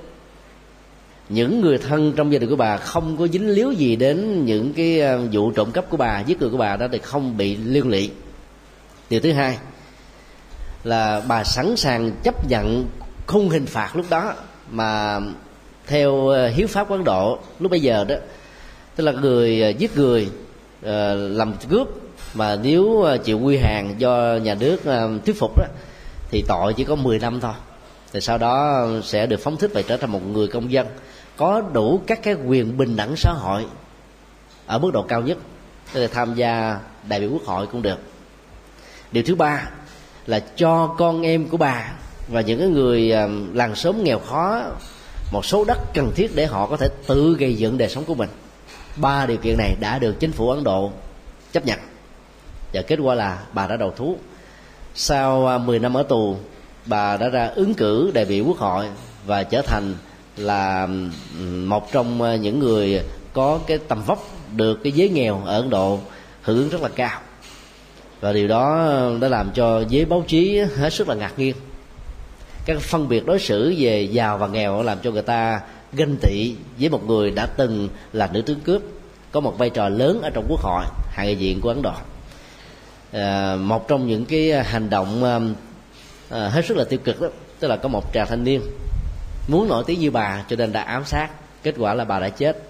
những người thân trong gia đình của bà không có dính líu gì đến những cái vụ trộm cắp của bà giết người của bà đó thì không bị liên lụy. Điều thứ hai là bà sẵn sàng chấp nhận khung hình phạt lúc đó, mà theo ờ, hiếu pháp quán độ lúc bây giờ đó, tức là người ờ, giết người ờ, làm cướp, mà nếu chịu quy hàng do nhà nước thuyết phục đó, thì tội chỉ có 10 năm thôi. Thì sau đó sẽ được phóng thích và trở thành một người công dân, có đủ các cái quyền bình đẳng xã hội ở mức độ cao nhất, tức là tham gia đại biểu quốc hội cũng được. Điều thứ ba là cho con em của bà và những cái người à, làng xóm nghèo khó một số đất cần thiết để họ có thể tự gây dựng đời sống của mình. Ba điều kiện này đã được chính phủ ấn độ chấp nhận. Và kết quả là bà đã đầu thú. Sau à, 10 năm ở tù, bà đã ra ứng cử đại biểu quốc hội và trở thành là một trong à, những người có cái tầm vóc được cái giới nghèo ở ấn độ hưởng rất là cao và điều đó ờ, đã làm cho giới báo chí hết sức là ngạc nhiên. Các phân biệt đối xử về giàu và nghèo làm cho người ta ganh tị với một người đã từng là nữ tướng cướp có một vai trò lớn ở trong quốc hội hạ nghị viện của ấn độ. À, một trong những cái hành động à, hết sức là tiêu cực đó tức là có một chàng thanh niên muốn nổi tiếng như bà cho nên đã ám sát kết quả là bà đã chết.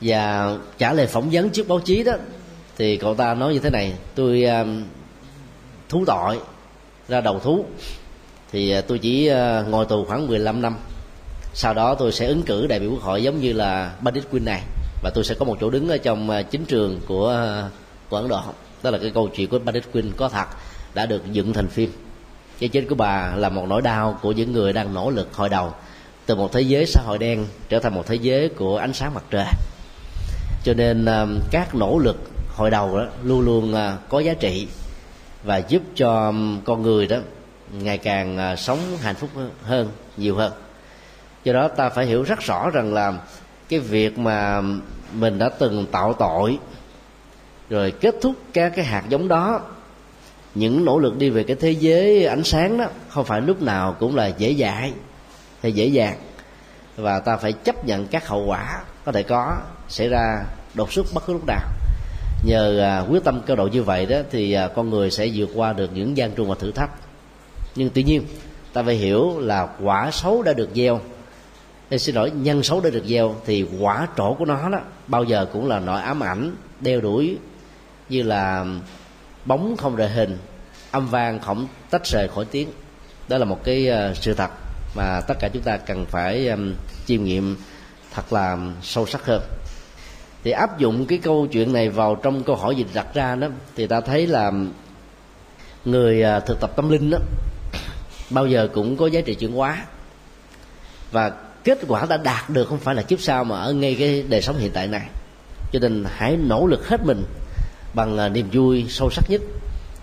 Và trả lời phỏng vấn trước báo chí đó thì cậu ta nói như thế này tôi um, thú tội ra đầu thú. Thì uh, tôi chỉ uh, ngồi tù khoảng 15 năm. Sau đó tôi sẽ ứng cử đại biểu quốc hội giống như là Bandit Queen này và tôi sẽ có một chỗ đứng ở trong uh, chính trường của của Ấn Độ đó là cái câu chuyện của Bandit Queen có thật đã được dựng thành phim. Cái chết của bà là một nỗi đau của những người đang nỗ lực hồi đầu từ một thế giới xã hội đen trở thành một thế giới của ánh sáng mặt trời. Cho nên các nỗ lực hồi đầu đó, luôn luôn à, có giá trị và giúp cho con người đó ngày càng à, sống hạnh phúc hơn, nhiều hơn. Do đó ta phải hiểu rất rõ rằng là cái việc mà mình đã từng tạo tội, rồi kết thúc các cái hạt giống đó, những nỗ lực đi về cái thế giới ánh sáng đó, không phải lúc nào cũng là dễ dãi hay dễ dàng. Và ta phải chấp nhận các hậu quả có thể có xảy ra đột xuất bất cứ lúc nào nhờ à, quyết tâm cao độ như vậy đó thì à, con người sẽ vượt qua được những gian truân và thử thách. Nhưng tuy nhiên ta phải hiểu là quả xấu đã được gieo. Ê, xin lỗi nhân xấu đã được gieo thì quả trổ của nó đó bao giờ cũng là nỗi ám ảnh đeo đuổi như là bóng không rời hình âm vang không tách rời khỏi tiếng. Đó là một cái uh, sự thật mà tất cả chúng ta cần phải um, chiêm nghiệm thật là sâu sắc hơn thì áp dụng cái câu chuyện này vào trong câu hỏi gì đặt ra đó, thì ta thấy là người à, thực tập tâm linh đó, bao giờ cũng có giá trị chuyển hóa. Và kết quả đã đạt được không phải là kiếp sau mà ở ngay cái đời sống hiện tại này. Cho nên hãy nỗ lực hết mình bằng à, niềm vui sâu sắc nhất.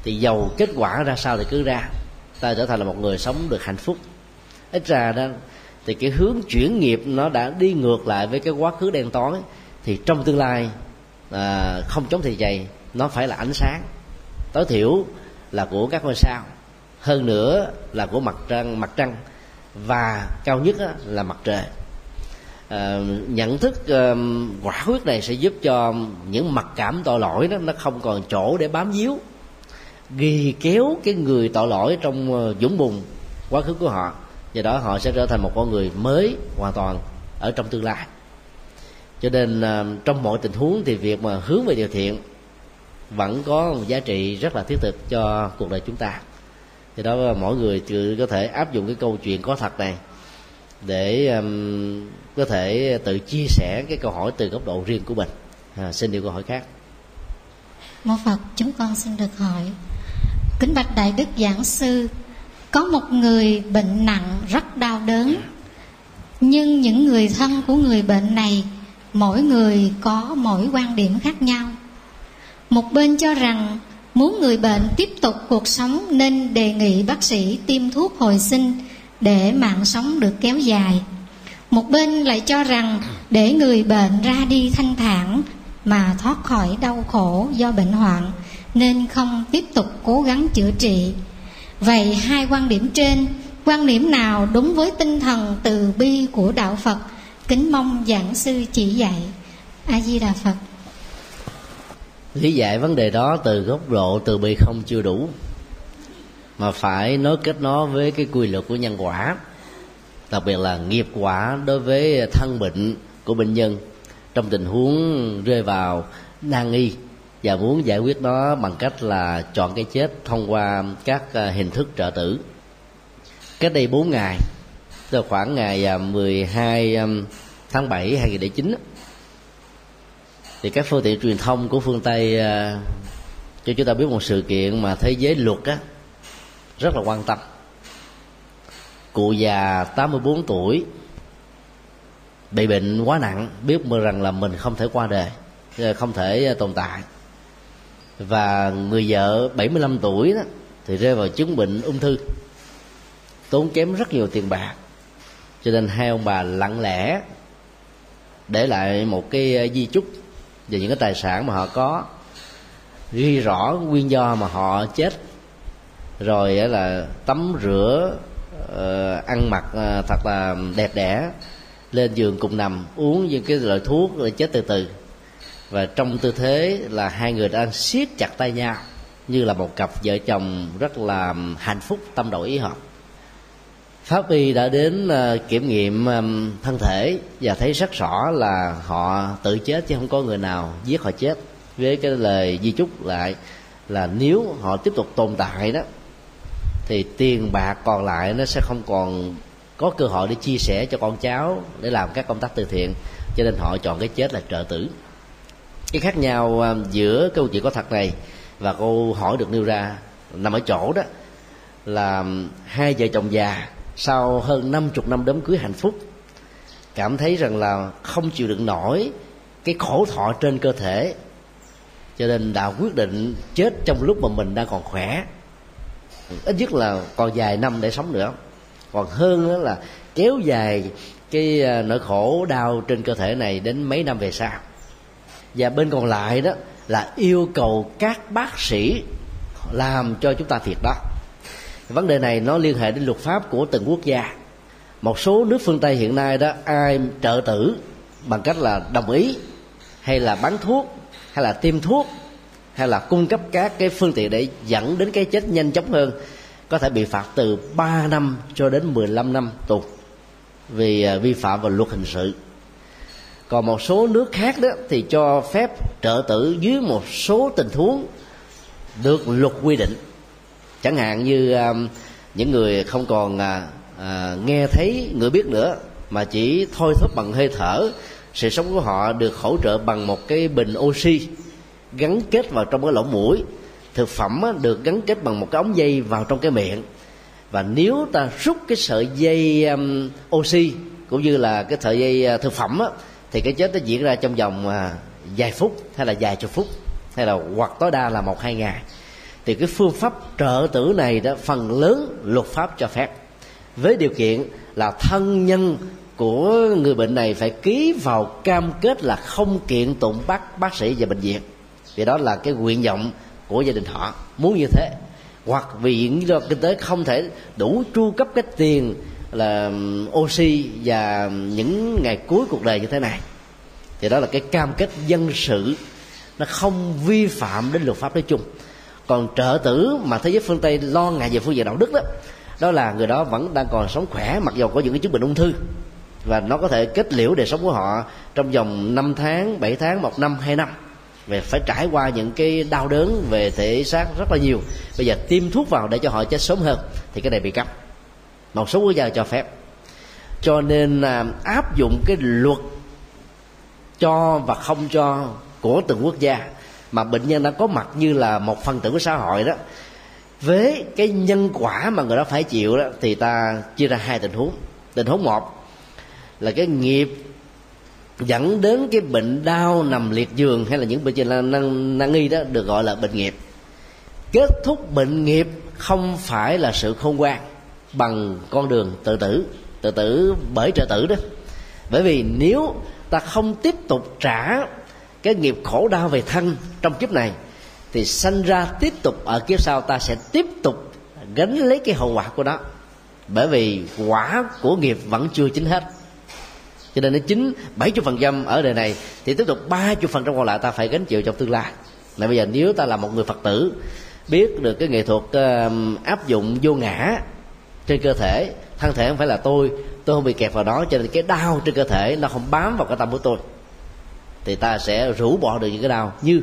Thì giàu kết quả ra sao thì cứ ra. Ta trở thành là một người sống được hạnh phúc. Ít ra đó, thì cái hướng chuyển nghiệp nó đã đi ngược lại với cái quá khứ đen tối thì trong tương lai à, không chống thì dày nó phải là ánh sáng. Tối thiểu là của các ngôi sao hơn nữa là của mặt trăng mặt trăng và cao nhất là mặt trời. À, nhận thức à, quả quyết này sẽ giúp cho những mặc cảm tội lỗi đó nó không còn chỗ để bám víu. Ghi kéo cái người tội lỗi trong ờ, dũng bùn quá khứ của họ do đó họ sẽ trở thành một con người mới hoàn toàn ở trong tương lai cho nên là trong mọi tình huống thì việc mà hướng về điều thiện vẫn có một giá trị rất là thiết thực cho cuộc đời chúng ta. Thì đó mỗi người tự có thể áp dụng cái câu chuyện có thật này để um, có thể tự chia sẻ cái câu hỏi từ góc độ riêng của mình. À, xin điều câu hỏi khác. Mô phật chúng con xin được hỏi. Kính bạch đại đức giảng sư có một người bệnh nặng rất đau đớn nhưng những người thân của người bệnh này mỗi người có mỗi quan điểm khác nhau. Một bên cho rằng muốn người bệnh tiếp tục cuộc sống nên đề nghị bác sĩ tiêm thuốc hồi sinh để mạng sống được kéo dài. Một bên lại cho rằng để người bệnh ra đi thanh thản mà thoát khỏi đau khổ do bệnh hoạn nên không tiếp tục cố gắng chữa trị. Vậy hai quan điểm trên, quan điểm nào đúng với tinh thần từ bi của đạo phật kính mong giảng sư chỉ dạy. A di đà phật. Lý giải vấn đề đó từ góc độ từ bi không chưa đủ, mà phải nối kết nó với cái quy luật của nhân quả, đặc biệt là nghiệp quả đối với thân bệnh của bệnh nhân. Trong tình huống rơi vào nan y và muốn giải quyết nó bằng cách là chọn cái chết thông qua các à, hình thức trợ tử. Cách đây 4 ngày từ khoảng ngày à, 12 à, tháng 7 2009 thì các phương tiện truyền thông của phương Tây à, cho chúng ta biết một sự kiện mà thế giới luật á, rất là quan tâm. Cụ già 84 tuổi, bị bệnh quá nặng, biết mơ rằng là mình không thể qua đời không thể tồn tại. Và người vợ 75 tuổi đó thì rơi vào chứng bệnh ung thư, tốn kém rất nhiều tiền bạc cho nên hai ông bà lặng lẽ để lại một cái ờ, di chúc về những cái tài sản mà họ có. Ghi rõ nguyên do mà họ chết. Rồi ờ, là tắm rửa ờ, ăn mặc thật là đẹp đẽ, lên giường cùng nằm, uống những cái loại thuốc, rồi chết từ từ. Và trong tư thế là hai người đang siết chặt tay nhau, như là một cặp vợ chồng rất là hạnh phúc, tâm đổi ý hợp pháp y đã đến ờ, kiểm nghiệm thân thể và thấy rất rõ là họ tự chết chứ không có người nào giết họ chết. Với cái lời di chúc lại là nếu họ tiếp tục tồn tại đó, thì tiền bạc còn lại nó sẽ không còn có cơ hội để chia sẻ cho con cháu để làm các công tác từ thiện. Cho nên họ chọn cái chết là trợ tử. Cái khác nhau giữa câu chuyện có thật này và câu hỏi được nêu ra nằm ở chỗ đó là hai vợ chồng già sau hơn năm chục năm đám cưới hạnh phúc, cảm thấy rằng là không chịu đựng nổi cái khổ thọ trên cơ thể. Cho nên đã quyết định chết trong lúc mà mình đang còn khỏe. Ít nhất là còn vài năm để sống nữa. Còn hơn đó là kéo dài cái à, nỗi khổ đau trên cơ thể này đến mấy năm về sau. Và bên còn lại đó là yêu cầu các bác sĩ làm cho chúng ta thiệt đó vấn đề này nó liên hệ đến luật pháp của từng quốc gia. Một số nước phương tây hiện nay đó, ai trợ tử bằng cách là đồng ý, hay là bán thuốc, hay là tiêm thuốc, hay là cung cấp các cái phương tiện để dẫn đến cái chết nhanh chóng hơn, có thể bị phạt từ 3 năm cho đến 15 năm tù vì à, vi phạm vào luật hình sự. Còn một số nước khác đó thì cho phép trợ tử dưới một số tình huống được luật quy định chẳng hạn như um, những người không còn à, à, nghe thấy người biết nữa mà chỉ thôi thúc bằng hơi thở sự sống của họ được hỗ trợ bằng một cái bình oxy gắn kết vào trong cái lỗ mũi. Thực phẩm được gắn kết bằng một cái ống dây vào trong cái miệng. Và nếu ta rút cái sợi dây um, oxy cũng như là cái sợi dây à, thực phẩm á, thì cái chết nó diễn ra trong vòng vài phút hay là vài chục phút hay là hoặc tối đa là một hai ngày thì cái phương pháp trợ tử này đó, phần lớn luật pháp cho phép. Với điều kiện là thân nhân của người bệnh này phải ký vào cam kết là không kiện tụng bắt bác sĩ và bệnh viện. Vì đó là cái nguyện vọng của gia đình họ. Muốn như thế. Hoặc vì những do kinh tế không thể đủ tru cấp cái tiền là oxy và những ngày cuối cuộc đời như thế này. Thì đó là cái cam kết dân sự. Nó không vi phạm đến luật pháp nói chung còn trợ tử mà thế giới phương tây lo ngại về phương diện đạo đức đó đó là người đó vẫn đang còn sống khỏe mặc dù có những cái chứng bệnh ung thư. Và nó có thể kết liễu đời sống của họ trong vòng 5 tháng, 7 tháng, một năm, hai năm. Về phải trải qua những cái đau đớn về thể xác rất là nhiều. Bây giờ tiêm thuốc vào để cho họ chết sớm hơn thì cái này bị cấm. Một số quốc gia cho phép. Cho nên à, áp dụng cái luật cho và không cho của từng quốc gia mà bệnh nhân đã có mặt như là một phần tử của xã hội đó. Với cái nhân quả mà người đó phải chịu đó thì ta chia ra hai tình huống. Tình huống một là cái nghiệp dẫn đến cái bệnh đau nằm liệt giường hay là những bệnh trình năng, năng nghi đó được gọi là bệnh nghiệp. Kết thúc bệnh nghiệp không phải là sự khôn ngoan bằng con đường tự tử tự tử bởi trợ tử đó. Bởi vì nếu ta không tiếp tục trả cái nghiệp khổ đau về thân trong kiếp này thì sanh ra tiếp tục ở kiếp sau ta sẽ tiếp tục gánh lấy cái hậu quả của đó bởi vì quả của nghiệp vẫn chưa chính hết. Cho nên nó chính bảy chục phần trăm ở đời này thì tiếp tục ba chục phần trăm còn lại ta phải gánh chịu trong tương lai. Là bây giờ nếu ta là một người phật tử biết được cái nghệ thuật uh, áp dụng vô ngã trên cơ thể thân thể không phải là tôi tôi không bị kẹt vào đó cho nên cái đau trên cơ thể nó không bám vào cái tâm của tôi thì ta sẽ rũ bỏ được những cái đau. Như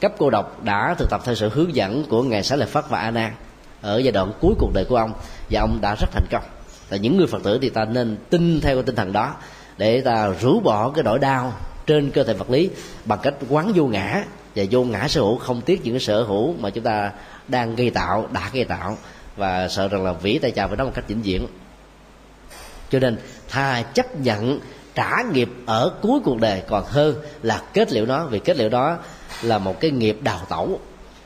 cấp cô độc đã thực tập theo sự hướng dẫn của ngài xá lợi phất và a nan ở giai đoạn cuối cuộc đời của ông, và ông đã rất thành công. Là những người phật tử thì ta nên tin theo cái tinh thần đó để ta rũ bỏ cái nỗi đau trên cơ thể vật lý bằng cách quán vô ngã, và vô ngã sở hữu không tiếc những cái sở hữu mà chúng ta đang gây tạo, đã gây tạo, và sợ rằng là vĩ tay chào với nó một cách vĩnh viễn. Cho nên thà chấp nhận trả nghiệp ở cuối cuộc đời còn hơn là kết liễu nó. Vì kết liễu đó là một cái nghiệp đào tẩu.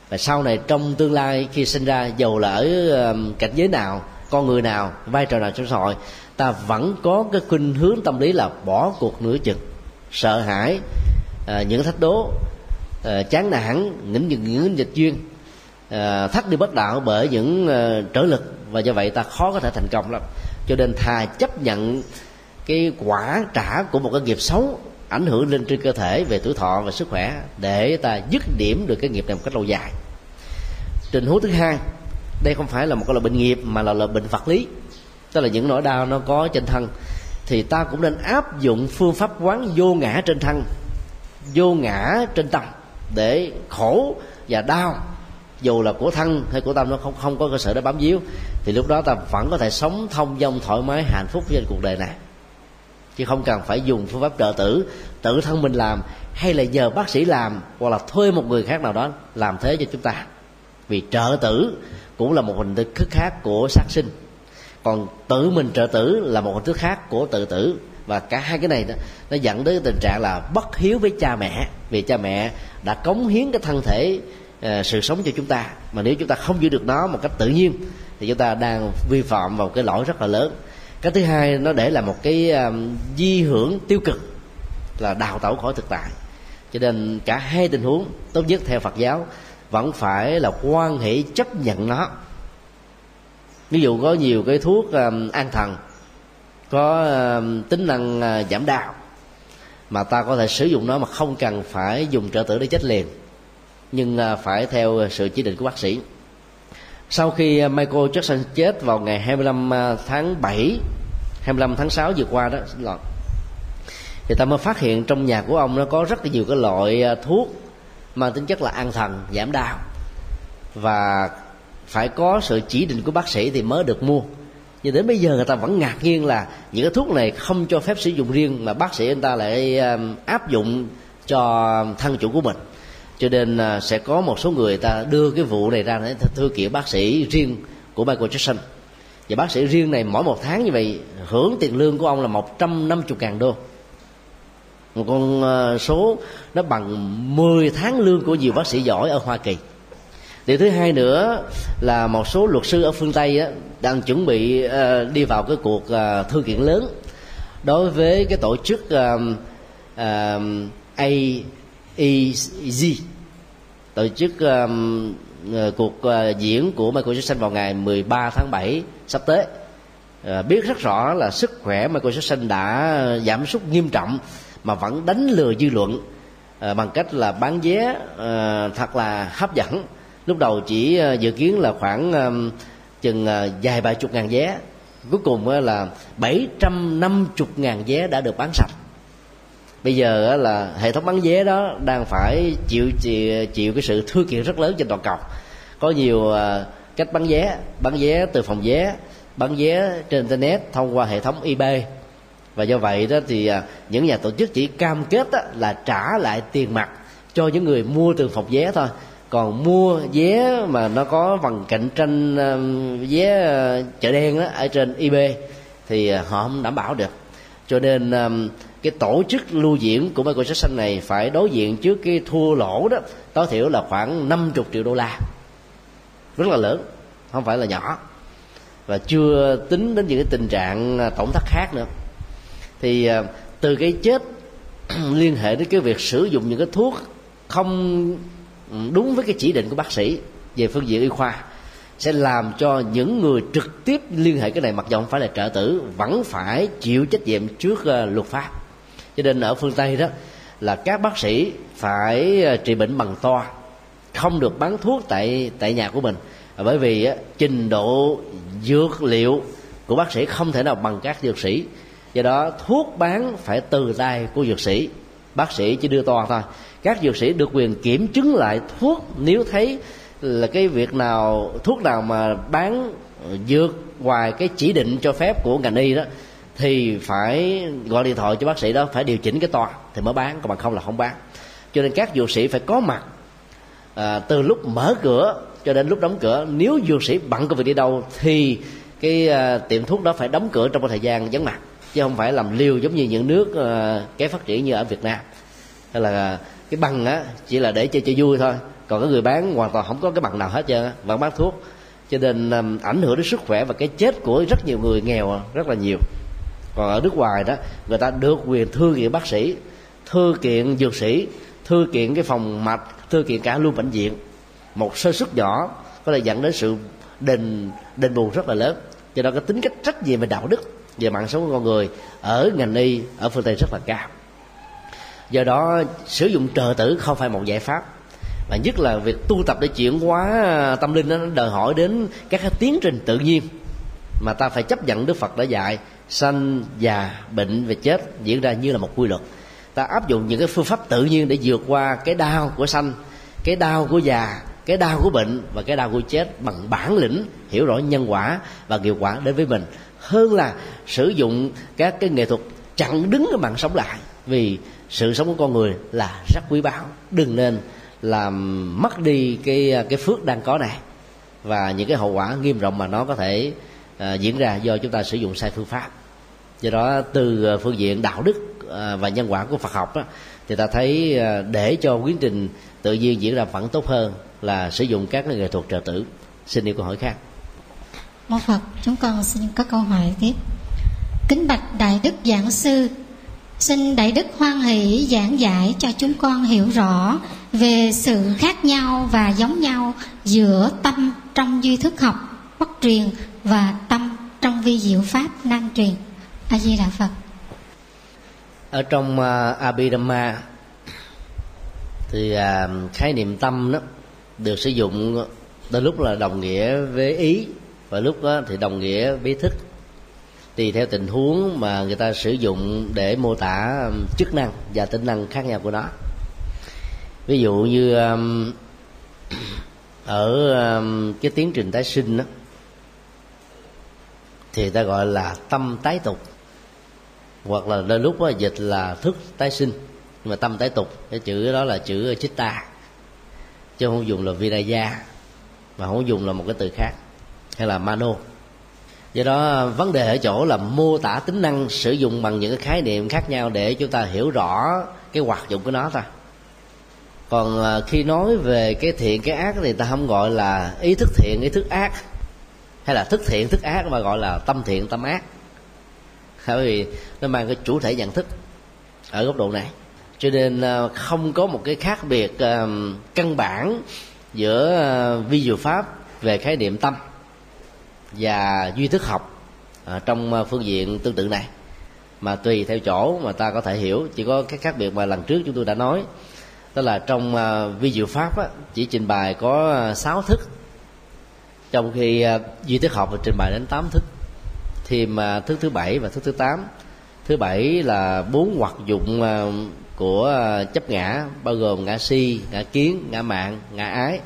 Và sau này trong tương lai khi sinh ra dầu là ở cảnh giới nào con người nào vai trò nào trong xã hội ta vẫn có cái khuynh hướng tâm lý là bỏ cuộc nửa chừng. Sợ hãi ờ, những thách đố ờ, chán nản những những, những dịch duyên ờ, thắt đi bất đạo bởi những trở lực. Và do vậy ta khó có thể thành công lắm. Cho nên thà chấp nhận cái quả trả của một cái nghiệp xấu ảnh hưởng lên trên cơ thể về tuổi thọ và sức khỏe để ta dứt điểm được cái nghiệp này một cách lâu dài. Tình huống thứ hai, đây không phải là một cái loại bệnh nghiệp mà là loại bệnh vật lý. Tức là những nỗi đau nó có trên thân thì ta cũng nên áp dụng phương pháp quán vô ngã trên thân, vô ngã trên tâm để khổ và đau. Dù là của thân hay của tâm nó không không có cơ sở để bám víu, thì lúc đó ta vẫn có thể sống thông dong thoải mái, hạnh phúc trên cuộc đời này chứ không cần phải dùng phương pháp trợ tử tự thân mình làm hay là nhờ bác sĩ làm hoặc là thuê một người khác nào đó làm thế cho chúng ta. Vì trợ tử cũng là một hình thức khác của sát sinh. Còn tự mình trợ tử là một hình thức khác của tự tử. Và cả hai cái này đó, nó dẫn đến tình trạng là bất hiếu với cha mẹ. Vì cha mẹ đã cống hiến cái thân thể uh, sự sống cho chúng ta. Mà nếu chúng ta không giữ được nó một cách tự nhiên thì chúng ta đang vi phạm vào cái lỗi rất là lớn cái thứ hai nó để là một cái um, di hưởng tiêu cực là đào tẩu khỏi thực tại. Cho nên cả hai tình huống tốt nhất theo phật giáo vẫn phải là quan hệ chấp nhận nó. Ví dụ có nhiều cái thuốc um, an thần có um, tính năng uh, giảm đau mà ta có thể sử dụng nó mà không cần phải dùng trợ tử để chết liền nhưng uh, phải theo sự chỉ định của bác sĩ sau khi ờ, Michael Jackson chết vào ngày 25 ờ, tháng 7 25 tháng 6 vừa qua đó là thì ta mới phát hiện trong nhà của ông nó có rất là nhiều cái loại ờ, thuốc mang tính chất là an thần, giảm đau. Và phải có sự chỉ định của bác sĩ thì mới được mua. Nhưng đến bây giờ người ta vẫn ngạc nhiên là những cái thuốc này không cho phép sử dụng riêng mà bác sĩ người ta lại áp dụng cho thân chủ của mình cho nên uh, sẽ có một số người ta đưa cái vụ này ra để thư kiện bác sĩ riêng của Michael Jackson. Và bác sĩ riêng này mỗi một tháng như vậy hưởng tiền lương của ông là 150 ngàn đô. Một con uh, số nó bằng 10 tháng lương của nhiều bác sĩ giỏi ở Hoa Kỳ. Điều thứ hai nữa là một số luật sư ở phương tây á, đang chuẩn bị uh, đi vào cái cuộc uh, thư kiện lớn đối với cái tổ chức uh, uh, EZ tổ chức um, ờ, cuộc uh, diễn của Michael Jackson vào ngày 13 tháng 7 sắp tới. Uh, biết rất rõ là sức khỏe Michael Jackson đã giảm sút nghiêm trọng mà vẫn đánh lừa dư luận uh, bằng cách là bán vé uh, thật là hấp dẫn. Lúc đầu chỉ uh, dự kiến là khoảng chừng uh, vài ba chục ngàn vé. Cuối cùng là bảy trăm năm chục ngàn vé đã được bán sạch bây giờ là hệ thống bán vé đó đang phải chịu chịu, chịu cái sự thua kiện rất lớn trên toàn cầu. Có nhiều à, cách bán vé bán vé từ phòng vé bán vé trên internet thông qua hệ thống ebay. Và do vậy đó thì à, những nhà tổ chức chỉ cam kết là trả lại tiền mặt cho những người mua từ phòng vé thôi. Còn mua vé mà nó có bằng cạnh tranh à, vé chợ đen đó ở trên ebay thì họ không đảm bảo được. Cho nên cái tổ chức lưu diễn của Michael Jackson này phải đối diện trước cái thua lỗ đó, tối thiểu là khoảng 50 triệu đô la. Rất là lớn, không phải là nhỏ. Và chưa tính đến những cái tình trạng à, tổn thất khác nữa. Thì à, từ cái chết liên hệ đến cái việc sử dụng những cái thuốc không ừ, đúng với cái chỉ định của bác sĩ về phương diện y khoa sẽ làm cho những người trực tiếp liên hệ cái này, mặc dù không phải là trợ tử, vẫn phải chịu trách nhiệm trước à, luật pháp cho nên ở phương tây đó là các bác sĩ phải ờ, trị bệnh bằng toa không được bán thuốc tại tại nhà của mình. Bởi vì á, trình độ dược liệu của bác sĩ không thể nào bằng các dược sĩ. Do đó thuốc bán phải từ tay của dược sĩ. Bác sĩ chỉ đưa toa thôi. Các dược sĩ được quyền kiểm chứng lại thuốc nếu thấy là cái việc nào thuốc nào mà bán dược ngoài cái chỉ định cho phép của ngành y đó thì phải gọi điện thoại cho bác sĩ đó phải điều chỉnh cái toa thì mới bán còn bằng không là không bán. Cho nên các dược sĩ phải có mặt à, từ lúc mở cửa cho đến lúc đóng cửa. Nếu dược sĩ bận công việc đi đâu thì cái à, tiệm thuốc đó phải đóng cửa trong một thời gian vắng mặt chứ không phải làm liều giống như những nước à, kém phát triển như ở Việt Nam. Hay là cái bằng á chỉ là để chơi cho vui thôi còn cái người bán hoàn toàn không có cái bằng nào hết trơn vẫn bán thuốc. Cho nên à, ảnh hưởng đến sức khỏe và cái chết của rất nhiều người nghèo rất là nhiều còn ở nước ngoài đó, người ta được quyền thư kiện bác sĩ, thư kiện dược sĩ, thư kiện cái phòng mạch, thư kiện cả luôn bệnh viện. Một sơ suất nhỏ, có thể dẫn đến sự đền đền bù rất là lớn. Cho nên cái tính cách trách nhiệm về đạo đức, về mạng sống của con người ở ngành y, ở phương tây rất là cao. Do đó, sử dụng trợ tử không phải một giải pháp và nhất là việc tu tập để chuyển hóa tâm linh nó đòi hỏi đến các cái tiến trình tự nhiên mà ta phải chấp nhận đức phật đã dạy, sanh già, bệnh và chết diễn ra như là một quy luật. Ta áp dụng những cái phương pháp tự nhiên để vượt qua cái đau của sanh, cái đau của già, cái đau của bệnh và cái đau của chết bằng bản lĩnh, hiểu rõ nhân quả và hiệu quả đến với mình. Hơn là sử dụng các cái nghệ thuật chặn đứng cái mạng sống lại, vì sự sống của con người là rất quý báu. Đừng nên làm mất đi cái cái phước đang có này và những cái hậu quả nghiêm trọng mà nó có thể à, diễn ra do chúng ta sử dụng sai phương pháp. Do đó từ à, phương diện đạo đức à, và nhân quả của Phật học đó, thì ta thấy à, để cho tiến trình tự nhiên diễn ra vẫn tốt hơn là sử dụng các nghệ thuật trợ tử. Xin yêu câu hỏi khác. Mô phật chúng con xin có câu hỏi tiếp. Kính bạch đại đức giảng sư xin đại đức hoan hỷ giảng giải cho chúng con hiểu rõ về sự khác nhau và giống nhau giữa tâm trong duy thức học bất truyền và tâm trong vi diệu pháp năng truyền. A di đà phật. Ở trong uh, abhidhamma thì uh, khái niệm tâm đó được sử dụng đôi lúc là đồng nghĩa với ý và lúc đó thì đồng nghĩa với thức. Tùy theo tình huống mà người ta sử dụng để mô tả à, chức năng và tính năng khác nhau của nó. Ví dụ như um, ở um, cái tiến trình tái sinh đó thì ta gọi là tâm tái tục. Hoặc là đôi lúc đó, dịch là thức tái sinh. Nhưng mà tâm tái tục cái chữ đó là chữ chitta. Chứ không dùng là vinaya mà không dùng là một cái từ khác hay là mano. Do đó vấn đề ở chỗ là mô tả tính năng sử dụng bằng những cái khái niệm khác nhau để chúng ta hiểu rõ cái hoạt dụng của nó thôi còn à, khi nói về cái thiện cái ác thì ta không gọi là ý thức thiện ý thức ác hay là thức thiện thức ác mà gọi là tâm thiện tâm ác. Bởi vì nó mang cái chủ thể nhận thức ở góc độ này. Cho nên ờ, không có một cái khác biệt ờ, căn bản giữa ờ, vi diệu pháp về khái niệm tâm và duy thức học trong phương diện tương tự này. Mà tùy theo chỗ mà ta có thể hiểu chỉ có cái khác biệt mà lần trước chúng tôi đã nói. Tức là trong vi diệu pháp á, chỉ trình bày có sáu 6 thức trong khi à, duy thức học và trình bày đến tám thức. Thì mà thức thứ bảy và thức thứ tám. Thứ bảy là bốn hoạt dụng à, của à, chấp ngã bao gồm ngã si ngã kiến ngã mạng ngã ái.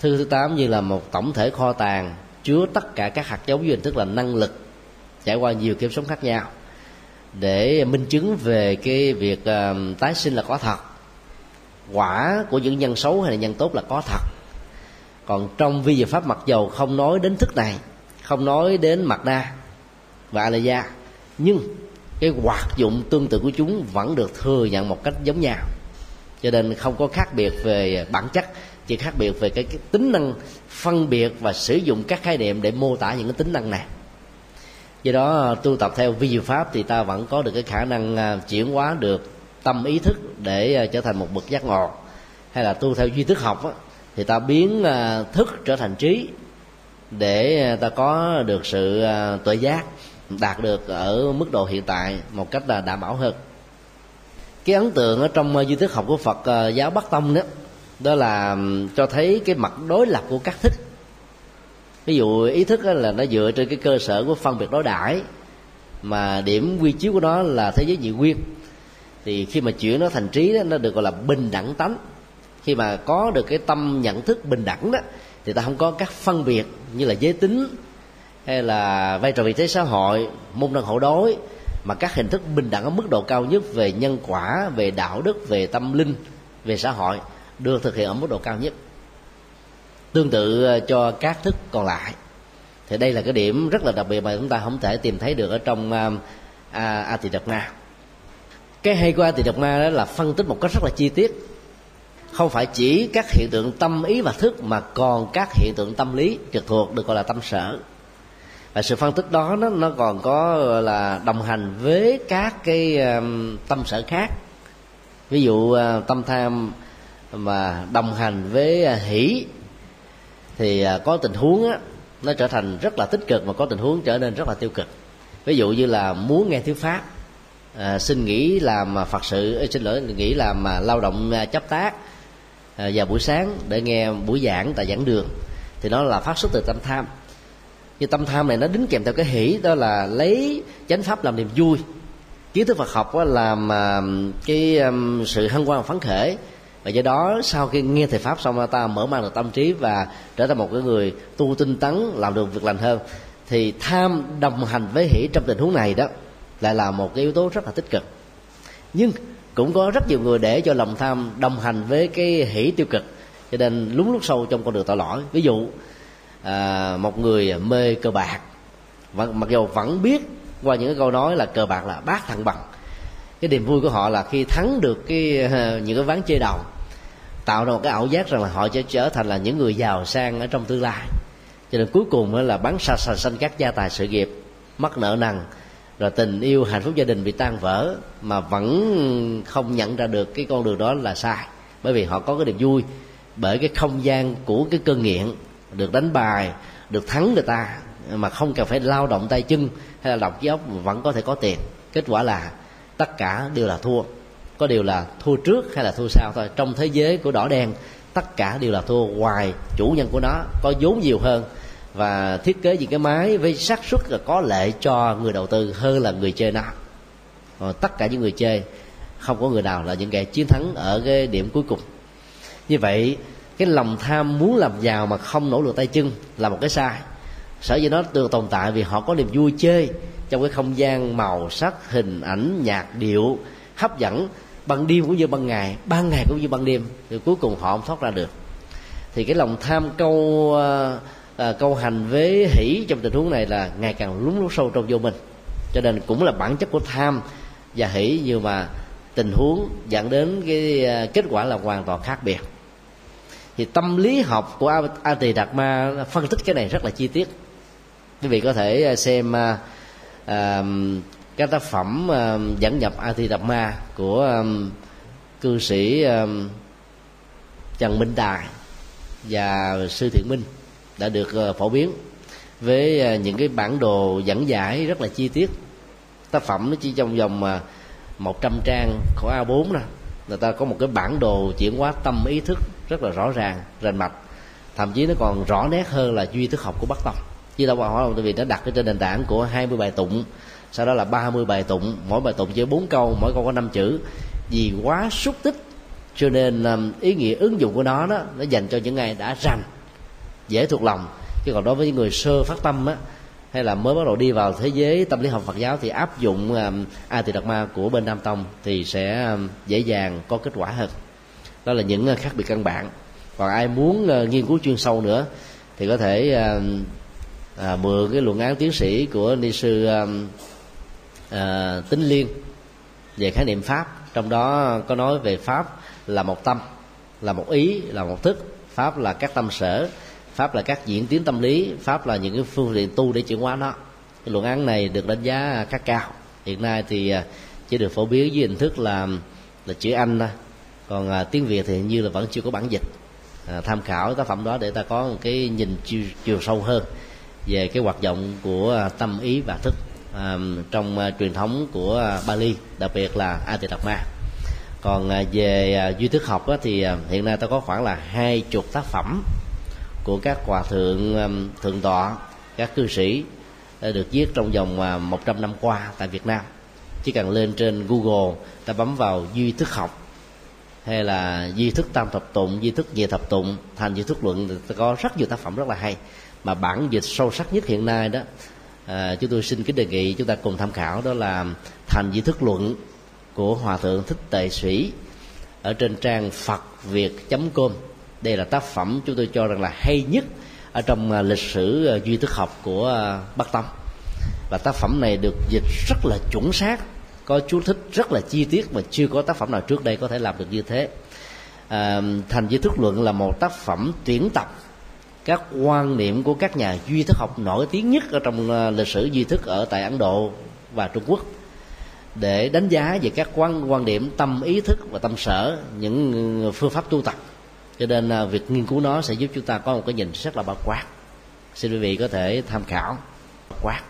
Thứ thứ tám như là một tổng thể kho tàng chứa tất cả các hạt giống duyên hình thức là năng lực trải qua nhiều kiếp sống khác nhau để minh chứng về cái việc uh, tái sinh là có thật quả của những nhân xấu hay là nhân tốt là có thật còn trong vi diệu pháp mặc dầu không nói đến thức này không nói đến mặt đa và a gia nhưng cái hoạt dụng tương tự của chúng vẫn được thừa nhận một cách giống nhau. Cho nên không có khác biệt về bản chất chỉ khác biệt về cái, cái tính năng phân biệt và sử dụng các khái niệm để mô tả những cái tính năng này. Do đó tu tập theo vi diệu pháp thì ta vẫn có được cái khả năng à, chuyển hóa được tâm ý thức để à, trở thành một bậc giác ngộ. Hay là tu theo duy thức học á, thì ta biến à, thức trở thành trí để à, ta có được sự à, tuệ giác đạt được ở mức độ hiện tại một cách là đảm bảo hơn. Cái ấn tượng ở trong duy thức học của phật giáo bắc tông đó đó là cho thấy cái mặt đối lập của các thức. Ví dụ ý thức là nó dựa trên cái cơ sở của phân biệt đối đãi mà điểm quy chiếu của nó là thế giới nhị nguyên. Thì khi mà chuyển nó thành trí đó, nó được gọi là bình đẳng tánh khi mà có được cái tâm nhận thức bình đẳng đó thì ta không có các phân biệt như là giới tính hay là vai trò vị thế xã hội môn đăng hộ đối mà các hình thức bình đẳng ở mức độ cao nhất về nhân quả về đạo đức về tâm linh về xã hội được thực hiện ở mức độ cao nhất. Tương tự ờ, cho các thức còn lại. Thì đây là cái điểm rất là đặc biệt mà chúng ta không thể tìm thấy được ở trong uh, a tỳ đập ma. Cái hay của a tỳ đập ma đó là phân tích một cách rất là chi tiết không phải chỉ các hiện tượng tâm ý và thức mà còn các hiện tượng tâm lý trực thuộc được gọi là tâm sở. Và sự phân tích đó nó, nó còn có là đồng hành với các cái um, tâm sở khác. Ví dụ uh, tâm tham mà đồng hành với uh, hỷ thì uh, có tình huống á, nó trở thành rất là tích cực mà có tình huống trở nên rất là tiêu cực. Ví dụ như là muốn nghe thuyết pháp à, xin nghỉ làm phật sự xin lỗi nghỉ làm uh, lao động uh, chấp tác À, vào buổi sáng để nghe buổi giảng tại giảng đường. Thì nó là phát xuất từ tâm tham. Nhưng tâm tham này nó đính kèm theo cái hỷ, đó là lấy chánh pháp làm niềm vui. Kiến thức Phật học làm à, cái um, sự hân hoan phấn khởi. Và do đó, sau khi nghe thầy pháp xong ta mở mang được tâm trí và trở thành một cái người tu tinh tấn, làm được việc lành hơn. Thì tham đồng hành với hỷ trong tình huống này đó, lại là một cái yếu tố rất là tích cực. Nhưng cũng có rất nhiều người để cho lòng tham đồng hành với cái hỷ tiêu cực. Cho nên lúng lúc sâu trong con đường tội lỗi. Ví dụ à, một người mê cờ bạc và mặc dù vẫn biết qua những cái câu nói là cờ bạc là bát thằng bằng. Cái niềm vui của họ là khi thắng được cái những cái ván chơi đầu tạo ra một cái ảo giác rằng là họ sẽ trở thành là những người giàu sang ở trong tương lai. Cho nên cuối cùng là bán sạch xa xanh các gia tài sự nghiệp mắc nợ nần rồi tình yêu, hạnh phúc gia đình bị tan vỡ mà vẫn không nhận ra được cái con đường đó là sai. Bởi vì họ có cái niềm vui, bởi cái không gian của cái cơn nghiện được đánh bài, được thắng người ta, mà không cần phải lao động tay chân hay là đọc óc vẫn có thể có tiền. Kết quả là tất cả đều là thua. Có điều là thua trước hay là thua sau thôi. Trong thế giới của đỏ đen, tất cả đều là thua. Ngoài chủ nhân của nó có vốn nhiều hơn và thiết kế những cái máy với xác suất là có lệ cho người đầu tư hơn là người chơi nào. Còn tất cả những người chơi, không có người nào là những kẻ chiến thắng ở cái điểm cuối cùng. Như vậy, cái lòng tham muốn làm giàu mà không nỗ lực tay chân là một cái sai. Sở dĩ nó được tồn tại vì họ có niềm vui chơi trong cái không gian màu sắc, hình ảnh, nhạc điệu, hấp dẫn, ban đêm cũng như ban ngày ban ngày cũng như ban đêm. Thì cuối cùng họ không thoát ra được. Thì cái lòng tham câu ờ, à, câu hành với hỷ trong tình huống này là ngày càng lún lút sâu trong vô mình cho nên cũng là bản chất của tham và hỷ nhưng mà tình huống dẫn đến cái ờ, kết quả là hoàn toàn khác biệt. Thì tâm lý học của a tỳ đạt ma phân tích cái này rất là chi tiết. Quý vị có thể ờ, xem uh, các tác phẩm uh, dẫn nhập a tỳ đạt ma của um, cư sĩ um, trần minh đài và sư thiện minh đã được ờ, phổ biến với ờ, những cái bản đồ dẫn giải rất là chi tiết. Tác phẩm nó chỉ trong vòng ờ, uh, 100 trang khổ A4 đó người ta có một cái bản đồ chuyển hóa tâm ý thức rất là rõ ràng rành mạch. Thậm chí nó còn rõ nét hơn là duy thức học của bắc tông. Chứ đâu hỏi không vì nó đặt trên nền tảng của 20 bài tụng sau đó là 30 bài tụng mỗi bài tụng chỉ bốn câu mỗi câu có năm chữ. Vì quá xúc tích cho nên ý nghĩa ứng dụng của nó đó nó dành cho những ai đã rành dễ thuộc lòng. Chứ còn đối với những người sơ phát tâm á hay là mới bắt đầu đi vào thế giới tâm lý học Phật giáo thì áp dụng um, A Tỳ Đạt Ma của bên Nam Tông thì sẽ um, dễ dàng có kết quả hơn. Đó là những uh, khác biệt căn bản. Còn ai muốn uh, nghiên cứu chuyên sâu nữa thì có thể uh, à, mượn cái luận án tiến sĩ của ni sư um, à, tính liên về khái niệm pháp. Trong đó có nói về pháp là một tâm là một ý là một thức. Pháp là các tâm sở pháp là các diễn tiến tâm lý pháp là những cái phương tiện tu để chuyển hóa nó. Cái luận án này được đánh giá khá cao. Hiện nay thì à, chỉ được phổ biến dưới hình thức là là chữ anh thôi. Còn à, tiếng việt thì như là vẫn chưa có bản dịch. À, tham khảo tác phẩm đó để ta có một cái nhìn chiều, chiều sâu hơn về cái hoạt động của à, tâm ý và thức à, trong à, truyền thống của à, Bali đặc biệt là Atidakma còn à, về à, duy thức học á, thì à, hiện nay ta có khoảng là hai chục tác phẩm của các hòa thượng um, thượng tọa các cư sĩ được viết trong vòng à, 100 năm qua tại Việt Nam. Chỉ cần lên trên Google ta bấm vào duy thức học hay là duy thức tam thập tụng duy thức nhị thập tụng thành duy thức luận thì có rất nhiều tác phẩm rất là hay. Mà bản dịch sâu sắc nhất hiện nay đó à, chúng tôi xin kính đề nghị chúng ta cùng tham khảo đó là thành duy thức luận của hòa thượng thích tệ sĩ ở trên trang phật việt com đây là tác phẩm chúng tôi cho rằng là hay nhất ở trong à, lịch sử à, duy thức học của à, bắc tông. Và tác phẩm này được dịch rất là chuẩn xác có chú thích rất là chi tiết mà chưa có tác phẩm nào trước đây có thể làm được như thế. À, thành duy thức luận là một tác phẩm tuyển tập các quan niệm của các nhà duy thức học nổi tiếng nhất ở trong lịch sử duy thức ở tại ấn độ và trung quốc để đánh giá về các quan quan điểm tâm ý thức và tâm sở những phương pháp tu tập cho nên là việc nghiên cứu nó sẽ giúp chúng ta có một cái nhìn rất là bao quát. Xin quý vị có thể tham khảo. Quát.